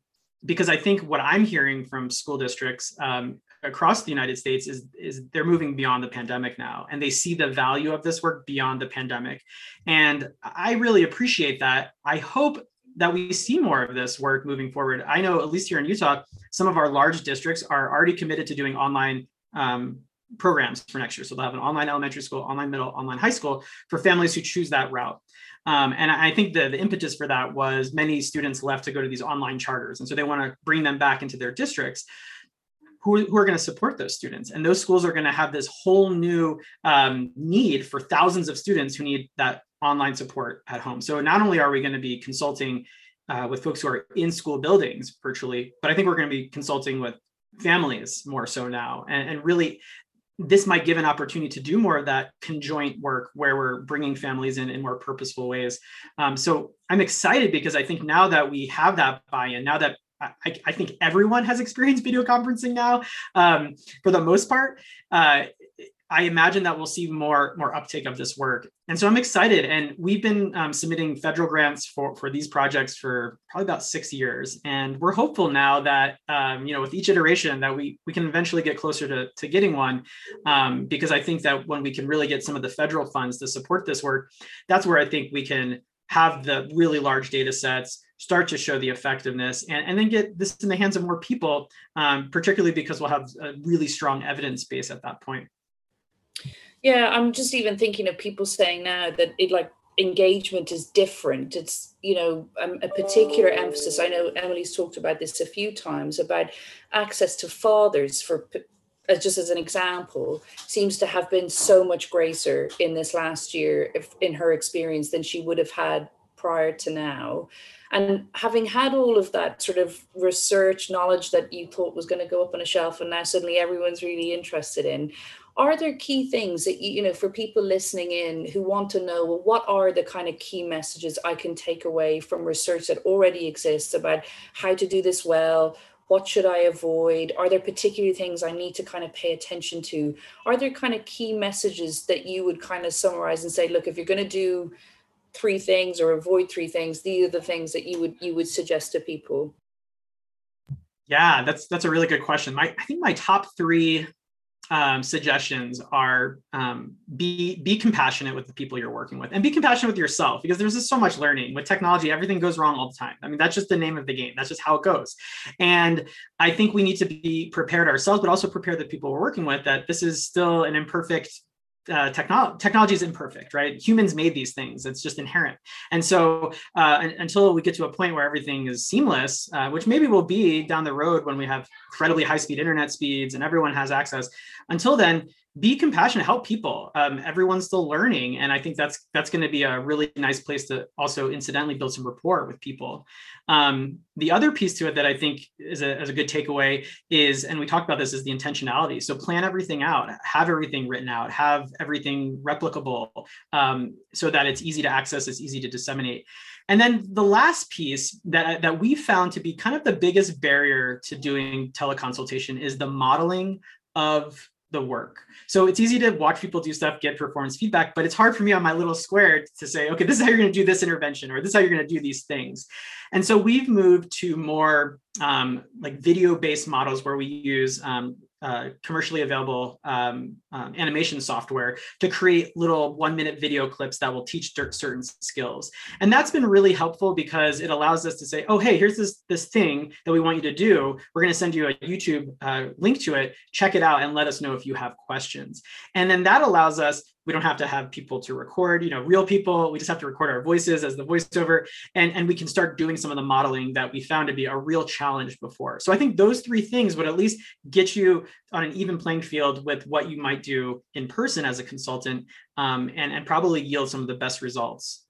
because I think what I'm hearing from school districts um, across the United States is, is they're moving beyond the pandemic now and they see the value of this work beyond the pandemic. And I really appreciate that. I hope that we see more of this work moving forward. I know, at least here in Utah, some of our large districts are already committed to doing online um, programs for next year. So they'll have an online elementary school, online middle, online high school for families who choose that route. Um, and I think the, the impetus for that was many students left to go to these online charters. And so they want to bring them back into their districts who, who are going to support those students. And those schools are going to have this whole new um, need for thousands of students who need that online support at home. So not only are we going to be consulting uh, with folks who are in school buildings virtually, but I think we're going to be consulting with families more so now and, and really this might give an opportunity to do more of that conjoint work where we're bringing families in in more purposeful ways. Um, so I'm excited because I think now that we have that buy-in, now that I, I, think everyone has experienced video conferencing now um, for the most part. Uh, I imagine that we'll see more more uptake of this work, and so I'm excited. And we've been um, submitting federal grants for for these projects for probably about six years, and we're hopeful now that um, you know with each iteration that we we can eventually get closer to to getting one, um, because I think that when we can really get some of the federal funds to support this work, that's where I think we can have the really large data sets start to show the effectiveness and, and then get this in the hands of more people, um, particularly because we'll have a really strong evidence base at that point. Yeah, I'm just even thinking of people saying now that it like engagement is different. It's, you know, um, a particular emphasis. I know Emily's talked about this a few times about access to fathers for just as an example, seems to have been so much greater in this last year, if, in her experience, than she would have had prior to now. And having had all of that sort of research knowledge that you thought was going to go up on a shelf and now suddenly everyone's really interested in, are there key things that you, you know for people listening in who want to know well what are the kind of key messages i can take away from research that already exists about how to do this well? What should i avoid? Are there particular things i need to kind of pay attention to? Are there kind of key messages that you would kind of summarize and say look if you're going to do three things or avoid three things these are the things that you would you would suggest to people? Yeah that's that's a really good question. My i think my top three um, suggestions are um, be be compassionate with the people you're working with and be compassionate with yourself because there's just so much learning. With technology everything goes wrong all the time. I mean that's just the name of the game. That's just how it goes. And i think we need to be prepared ourselves but also prepare the people we're working with that this is still an imperfect uh, technology technology is imperfect, right? Humans made these things; it's just inherent. And so, uh, until we get to a point where everything is seamless, uh, which maybe will be down the road when we have incredibly high-speed internet speeds and everyone has access. Until then, be compassionate help people. Um, everyone's still learning and i think that's that's going to be a really nice place to also incidentally build some rapport with people. Um, the other piece to it that i think is a, is a good takeaway is and we talked about this is the intentionality. So plan everything out have everything written out have everything replicable um, so that it's easy to access it's easy to disseminate. And then the last piece that, that we found to be kind of the biggest barrier to doing teleconsultation is the modeling of the work. So it's easy to watch people do stuff, get performance feedback, but it's hard for me on my little square to say, okay, this is how you're going to do this intervention, or this is how you're going to do these things. And so we've moved to more um, like video based models where we use um, uh, commercially available um, um, animation software to create little one minute video clips that will teach certain skills. And that's been really helpful because it allows us to say, oh, hey, here's this, this thing that we want you to do. We're going to send you a YouTube uh, link to it. Check it out and let us know if you have questions. And then that allows us we don't have to have people to record you know real people. We just have to record our voices as the voiceover and and we can start doing some of the modeling that we found to be a real challenge before. So i think those three things would at least get you on an even playing field with what you might do in person as a consultant um, and and probably yield some of the best results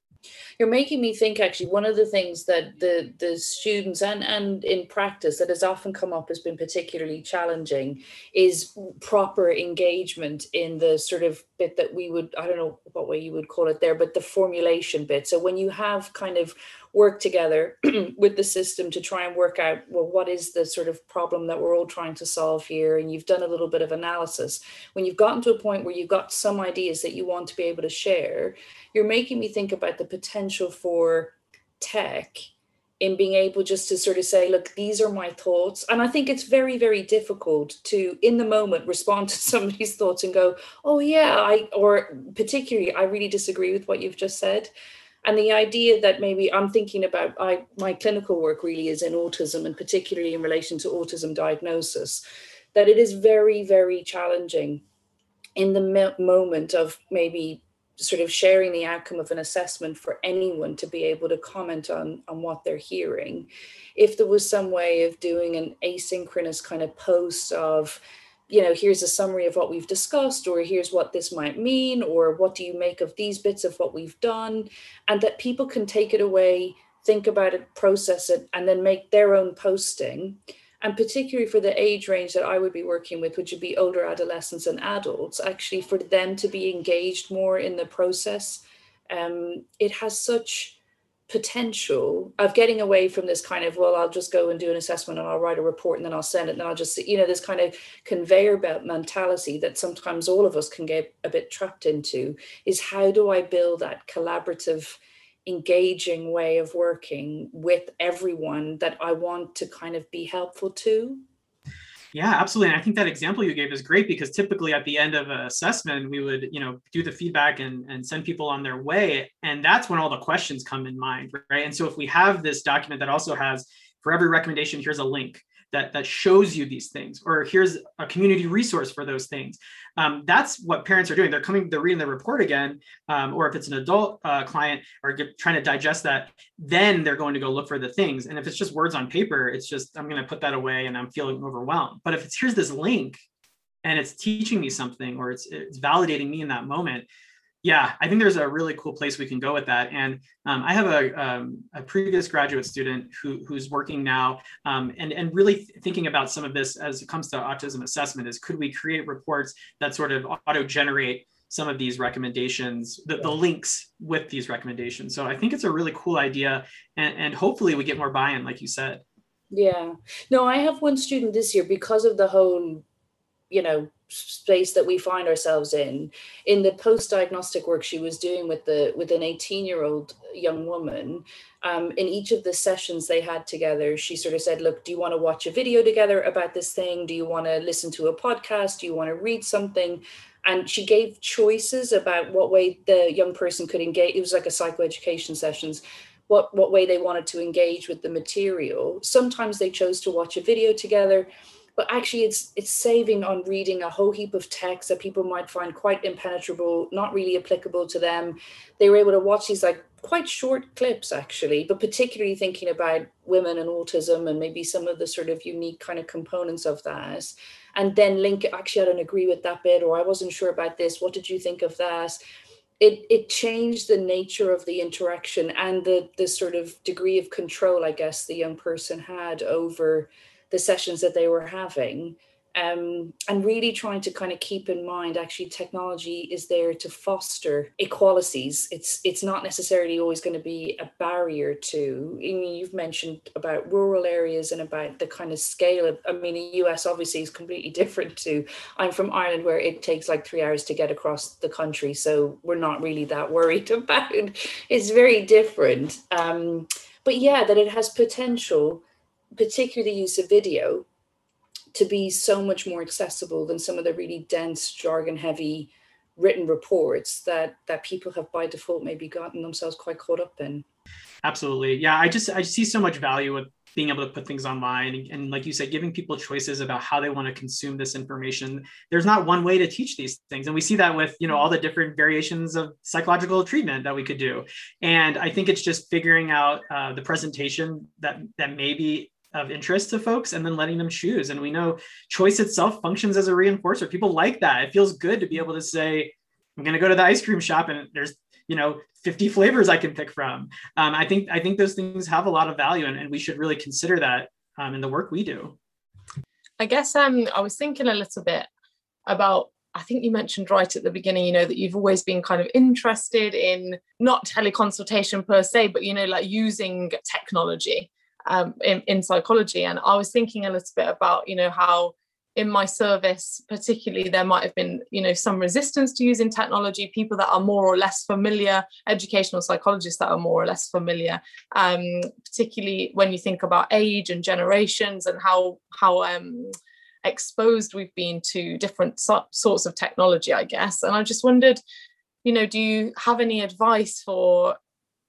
you're making me think actually one of the things that the the students and and in practice that has often come up has been particularly challenging is proper engagement in the sort of bit that we would i don't know what way you would call it there but the formulation bit. So when you have kind of work together with the system to try and work out well what is the sort of problem that we're all trying to solve here? And you've done a little bit of analysis. When you've gotten to a point where you've got some ideas that you want to be able to share you're making me think about the potential for tech in being able just to sort of say look these are my thoughts. And i think it's very very difficult to in the moment respond to somebody's thoughts and go oh yeah i or particularly i really disagree with what you've just said and the idea that maybe i'm thinking about I, my clinical work really is in autism and particularly in relation to autism diagnosis that it is very very challenging in the moment of maybe sort of sharing the outcome of an assessment for anyone to be able to comment on on what they're hearing. If there was some way of doing an asynchronous kind of post of you know, here's a summary of what we've discussed, or here's what this might mean, or what do you make of these bits of what we've done, and that people can take it away, think about it, process it, and then make their own posting. And particularly for the age range that I would be working with, which would be older adolescents and adults, actually for them to be engaged more in the process, um, it has such potential of getting away from this kind of well i'll just go and do an assessment and i'll write a report and then i'll send it. And i'll just you know this kind of conveyor belt mentality that sometimes all of us can get a bit trapped into is how do i build that collaborative engaging way of working with everyone that i want to kind of be helpful to yeah, absolutely. And I think that example you gave is great because typically at the end of an assessment, we would, you know, do the feedback and, and send people on their way. And that's when all the questions come in mind, right? And so if we have this document that also has for every recommendation, here's a link that that shows you these things or here's a community resource for those things. Um, that's what parents are doing. They're coming they're reading the report again um, or if it's an adult uh, client or get, trying to digest that then they're going to go look for the things. And if it's just words on paper it's just i'm going to put that away and i'm feeling overwhelmed. But if it's here's this link and it's teaching me something or it's it's validating me in that moment yeah, I think there's a really cool place we can go with that. And um, I have a, um, a, previous graduate student who, who's working now um, and, and really thinking about some of this as it comes to autism assessment is could we create reports that sort of auto generate some of these recommendations, the, the links with these recommendations. So I think it's a really cool idea and, and hopefully we get more buy-in like you said. Yeah, no, I have one student this year because of the whole you know space that we find ourselves in. In the post diagnostic work she was doing with the with an 18 year old young woman um, in each of the sessions they had together she sort of said look do you want to watch a video together about this thing? Do you want to listen to a podcast? Do you want to read something? And she gave choices about what way the young person could engage it was like a psychoeducation sessions what what way they wanted to engage with the material. Sometimes they chose to watch a video together but actually it's it's saving on reading a whole heap of text that people might find quite impenetrable not really applicable to them. They were able to watch these like quite short clips actually but particularly thinking about women and autism and maybe some of the sort of unique kind of components of that and then link actually i don't agree with that bit or i wasn't sure about this what did you think of that? It it changed the nature of the interaction and the the sort of degree of control i guess the young person had over the sessions that they were having um, and really trying to kind of keep in mind actually technology is there to foster equalities. It's it's not necessarily always going to be a barrier to I mean, you've mentioned about rural areas and about the kind of scale of i mean the us obviously is completely different to i'm from ireland where it takes like three hours to get across the country so we're not really that worried about it it's very different. Um, but yeah that it has potential particularly use of video to be so much more accessible than some of the really dense jargon heavy written reports that that people have by default maybe gotten themselves quite caught up in. Absolutely. Yeah i just i see so much value with being able to put things online and, and, like you said giving people choices about how they want to consume this information. There's not one way to teach these things and we see that with you know all the different variations of psychological treatment that we could do. And i think it's just figuring out uh, the presentation that that maybe of interest to folks and then letting them choose. And we know choice itself functions as a reinforcer. People like that. It feels good to be able to say, I'm going to go to the ice cream shop and there's, you know, 50 flavors I can pick from. Um, I think I think those things have a lot of value and, and we should really consider that um, in the work we do. I guess um, I was thinking a little bit about I think you mentioned right at the beginning, you know, that you've always been kind of interested in not teleconsultation per se, but, you know, like using technology um, in, in psychology. And I was thinking a little bit about, you know, how in my service, particularly, there might have been, you know, some resistance to using technology, people that are more or less familiar, educational psychologists that are more or less familiar, um, particularly when you think about age and generations and how how um, exposed we've been to different so- sorts of technology, I guess. And I just wondered, you know, do you have any advice for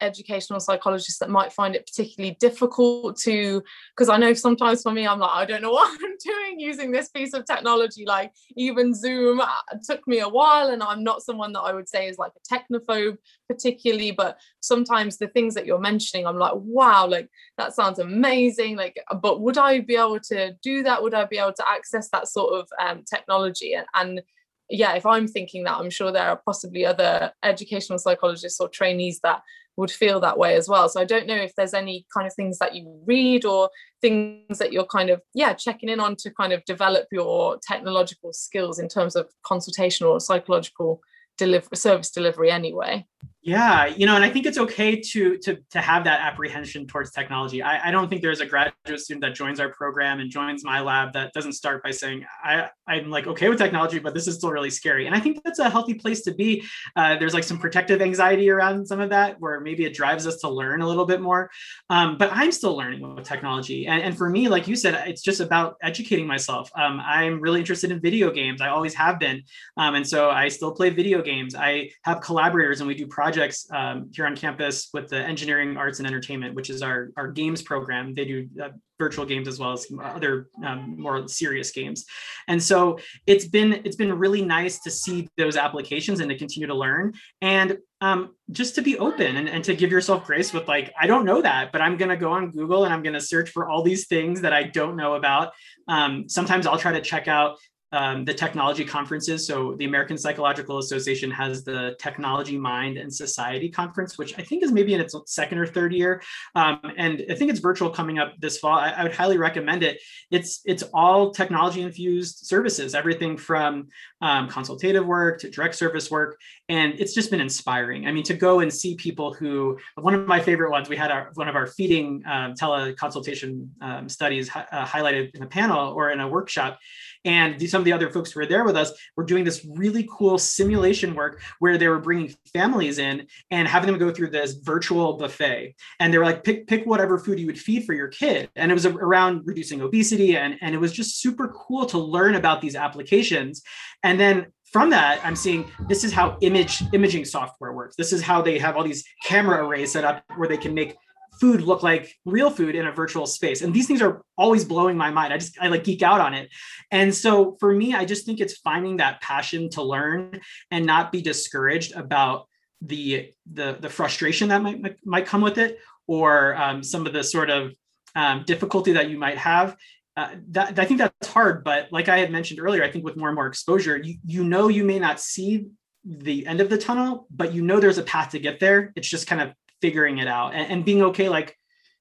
educational psychologists that might find it particularly difficult to because i know sometimes for me i'm like i don't know what i'm doing using this piece of technology. Like even zoom uh, took me a while and i'm not someone that i would say is like a technophobe particularly but sometimes the things that you're mentioning i'm like wow like that sounds amazing. Like but would i be able to do that? Would i be able to access that sort of um, technology? And, and yeah, if I'm thinking that, I'm sure there are possibly other educational psychologists or trainees that would feel that way as well. So I don't know if there's any kind of things that you read or things that you're kind of yeah checking in on to kind of develop your technological skills in terms of consultation or psychological deliver service delivery anyway. Yeah, you know, and I think it's okay to to to have that apprehension towards technology. I, I don't think there's a graduate student that joins our program and joins my lab that doesn't start by saying, I, I'm like okay with technology, but this is still really scary. And I think that's a healthy place to be. Uh, there's like some protective anxiety around some of that, where maybe it drives us to learn a little bit more. Um, but I'm still learning with technology. And, and for me, like you said, it's just about educating myself. Um, I'm really interested in video games. I always have been. Um, and so I still play video games. I have collaborators and we do projects projects um, here on campus with the Engineering, Arts, and Entertainment, which is our, our games program. They do uh, virtual games as well as other um, more serious games. And so it's been it's been really nice to see those applications and to continue to learn and um, just to be open and, and to give yourself grace with like, I don't know that, but I'm going to go on Google and I'm going to search for all these things that I don't know about. Um, sometimes I'll try to check out um, the technology conferences. So the American Psychological Association has the Technology, Mind, and Society conference, which I think is maybe in its second or third year, um, and I think it's virtual coming up this fall. I, I, would highly recommend it. It's it's all technology infused services, everything from um, consultative work to direct service work, and it's just been inspiring. I mean, to go and see people who one of my favorite ones. We had our one of our feeding um, teleconsultation um, studies uh, highlighted in a panel or in a workshop and some of the other folks who were there with us were doing this really cool simulation work where they were bringing families in and having them go through this virtual buffet. And they were like, pick, pick whatever food you would feed for your kid. And it was around reducing obesity. And, and it was just super cool to learn about these applications. And then from that i'm seeing this is how image imaging software works this is how they have all these camera arrays set up where they can make food look like real food in a virtual space. And these things are always blowing my mind. I just i like geek out on it. And so for me i just think it's finding that passion to learn and not be discouraged about the the the frustration that might might come with it or um, some of the sort of um, difficulty that you might have. Uh, that, I think that's hard, but like I had mentioned earlier, I think with more and more exposure, you, you know you may not see the end of the tunnel, but you know there's a path to get there. It's just kind of figuring it out and, and being okay, like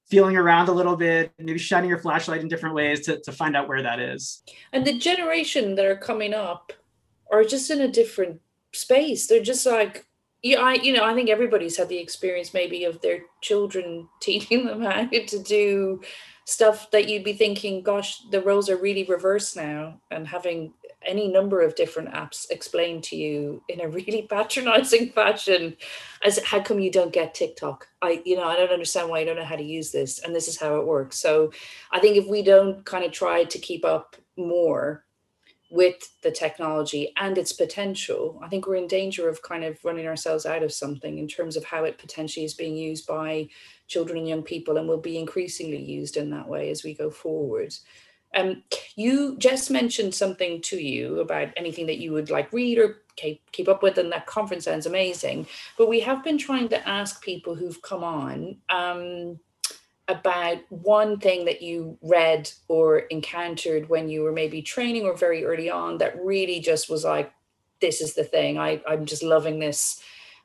feeling around a little bit, maybe shining your flashlight in different ways to, to find out where that is. And the generation that are coming up are just in a different space. They're just like, yeah, I, you know, I think everybody's had the experience maybe of their children teaching them how to do stuff that you'd be thinking, gosh, the roles are really reversed now, and having any number of different apps explained to you in a really patronizing fashion as how come you don't get TikTok? I, you know, I don't understand why you don't know how to use this, and this is how it works. So I think if we don't kind of try to keep up more with the technology and its potential, I think we're in danger of kind of running ourselves out of something in terms of how it potentially is being used by children and young people and will be increasingly used in that way as we go forward. Um, you just mentioned something to you about anything that you would like read or keep, keep up with, and that conference sounds amazing. But we have been trying to ask people who've come on um, about one thing that you read or encountered when you were maybe training or very early on that really just was like, this is the thing. I, I'm just loving this.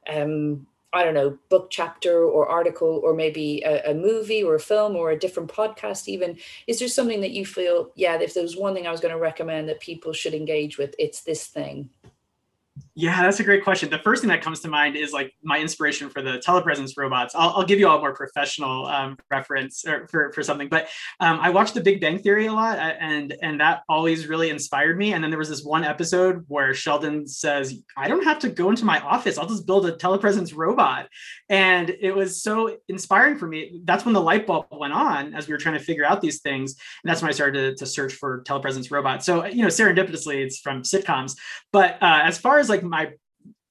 Um, I don't know, book chapter or article, or maybe a, a, movie or a film or a different podcast, even. Is there something that you feel, yeah, if there was one thing I was going to recommend that people should engage with, it's this thing? Yeah, that's a great question. The first thing that comes to mind is like my inspiration for the telepresence robots. I'll, I'll give you all a more professional um, reference for, for something, but um, I watched The Big Bang Theory a lot, uh, and and that always really inspired me. And then there was this one episode where Sheldon says, "I don't have to go into my office. I'll just build a telepresence robot," and it was so inspiring for me. That's when the light bulb went on as we were trying to figure out these things, and that's when I started to, to search for telepresence robots. So you know, serendipitously, it's from sitcoms, but uh, as far as like my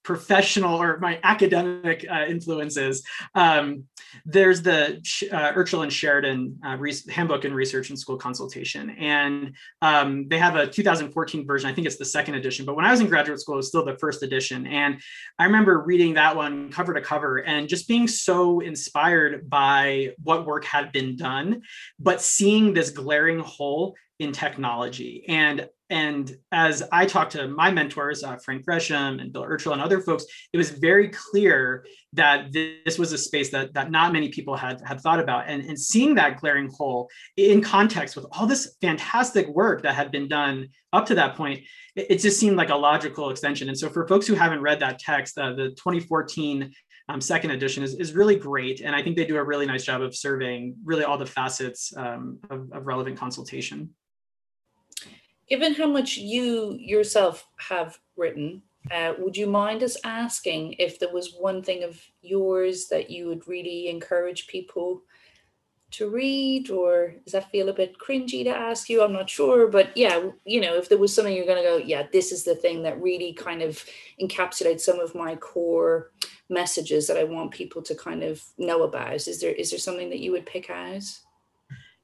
professional or my academic uh, influences. Um, there's the uh, Erchul and Sheridan uh, Handbook in Research and School Consultation, and um, they have a 2014 version. I think it's the second edition, but when I was in graduate school, it was still the first edition. And I remember reading that one cover to cover and just being so inspired by what work had been done, but seeing this glaring hole in technology. And and as I talked to my mentors, uh, Frank Gresham and Bill Erchul and other folks, it was very clear that this was a space that, that not many people had, had thought about. And, and seeing that glaring hole in context with all this fantastic work that had been done up to that point, it, it just seemed like a logical extension. And so for folks who haven't read that text, uh, the 2014 um, second edition is, is really great. And I think they do a really nice job of surveying really all the facets um, of, of relevant consultation given how much you yourself have written, uh, would you mind us asking if there was one thing of yours that you would really encourage people to read, or does that feel a bit cringy to ask you? I'm not sure, but yeah, you know, if there was something you're going to go, yeah, this is the thing that really kind of encapsulates some of my core messages that I want people to kind of know about. Is there is there something that you would pick out?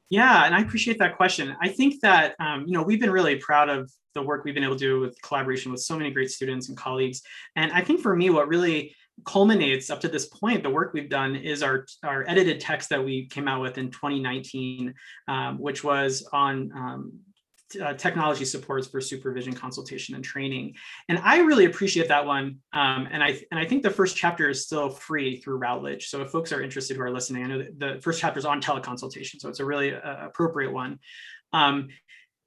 Yeah, and I appreciate that question. I think that um, you know we've been really proud of the work we've been able to do with collaboration with so many great students and colleagues. And I think for me, what really culminates up to this point, the work we've done is our our edited text that we came out with in 2019, um, which was on um, uh, technology supports for supervision, consultation, and training. And I really appreciate that one. Um, and I and I think the first chapter is still free through Routledge. So if folks are interested who are listening, I know the first chapter is on teleconsultation, so it's a really uh, appropriate one. Um,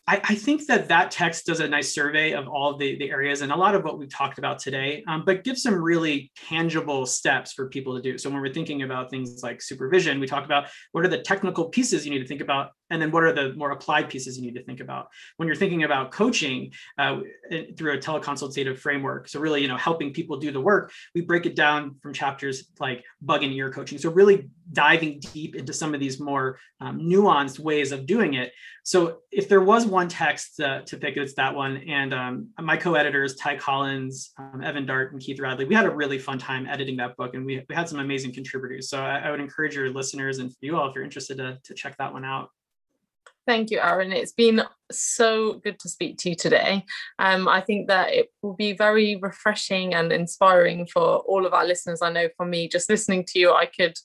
I, I, think that that text does a nice survey of all the, the areas and a lot of what we've talked about today, um, but gives some really tangible steps for people to do. So when we're thinking about things like supervision, we talk about what are the technical pieces you need to think about and then what are the more applied pieces you need to think about? When you're thinking about coaching uh, through a teleconsultative framework so really you know helping people do the work we break it down from chapters like bug in ear coaching. So really diving deep into some of these more um, nuanced ways of doing it. So if there was one text uh, to pick it's that one. And um, my co-editors ty collins um, evan dart and keith radley we had a really fun time editing that book and we, we had some amazing contributors. So I, I would encourage your listeners and you all if you're interested to, to check that one out Thank you, Aaron. It's been so good to speak to you today. Um, I think that it will be very refreshing and inspiring for all of our listeners. I know for me, just listening to you, I could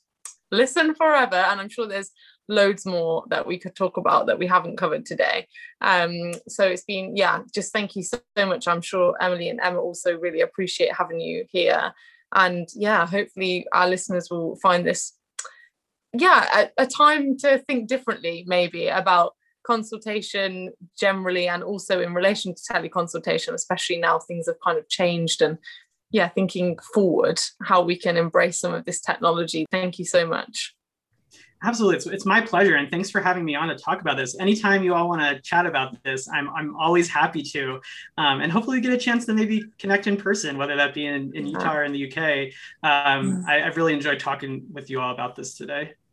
listen forever, and I'm sure there's loads more that we could talk about that we haven't covered today. Um, so it's been, yeah, just thank you so, so much. I'm sure Emily and Emma also really appreciate having you here. And yeah, hopefully our listeners will find this yeah a, a, time to think differently maybe about consultation generally and also in relation to teleconsultation especially now things have kind of changed and yeah thinking forward how we can embrace some of this technology. Thank you so much. Absolutely. It's, it's my pleasure and thanks for having me on to talk about this. Anytime you all want to chat about this i'm, I'm always happy to um, and hopefully get a chance to maybe connect in person whether that be in, in utah or in the uk um, I, i've really enjoyed talking with you all about this today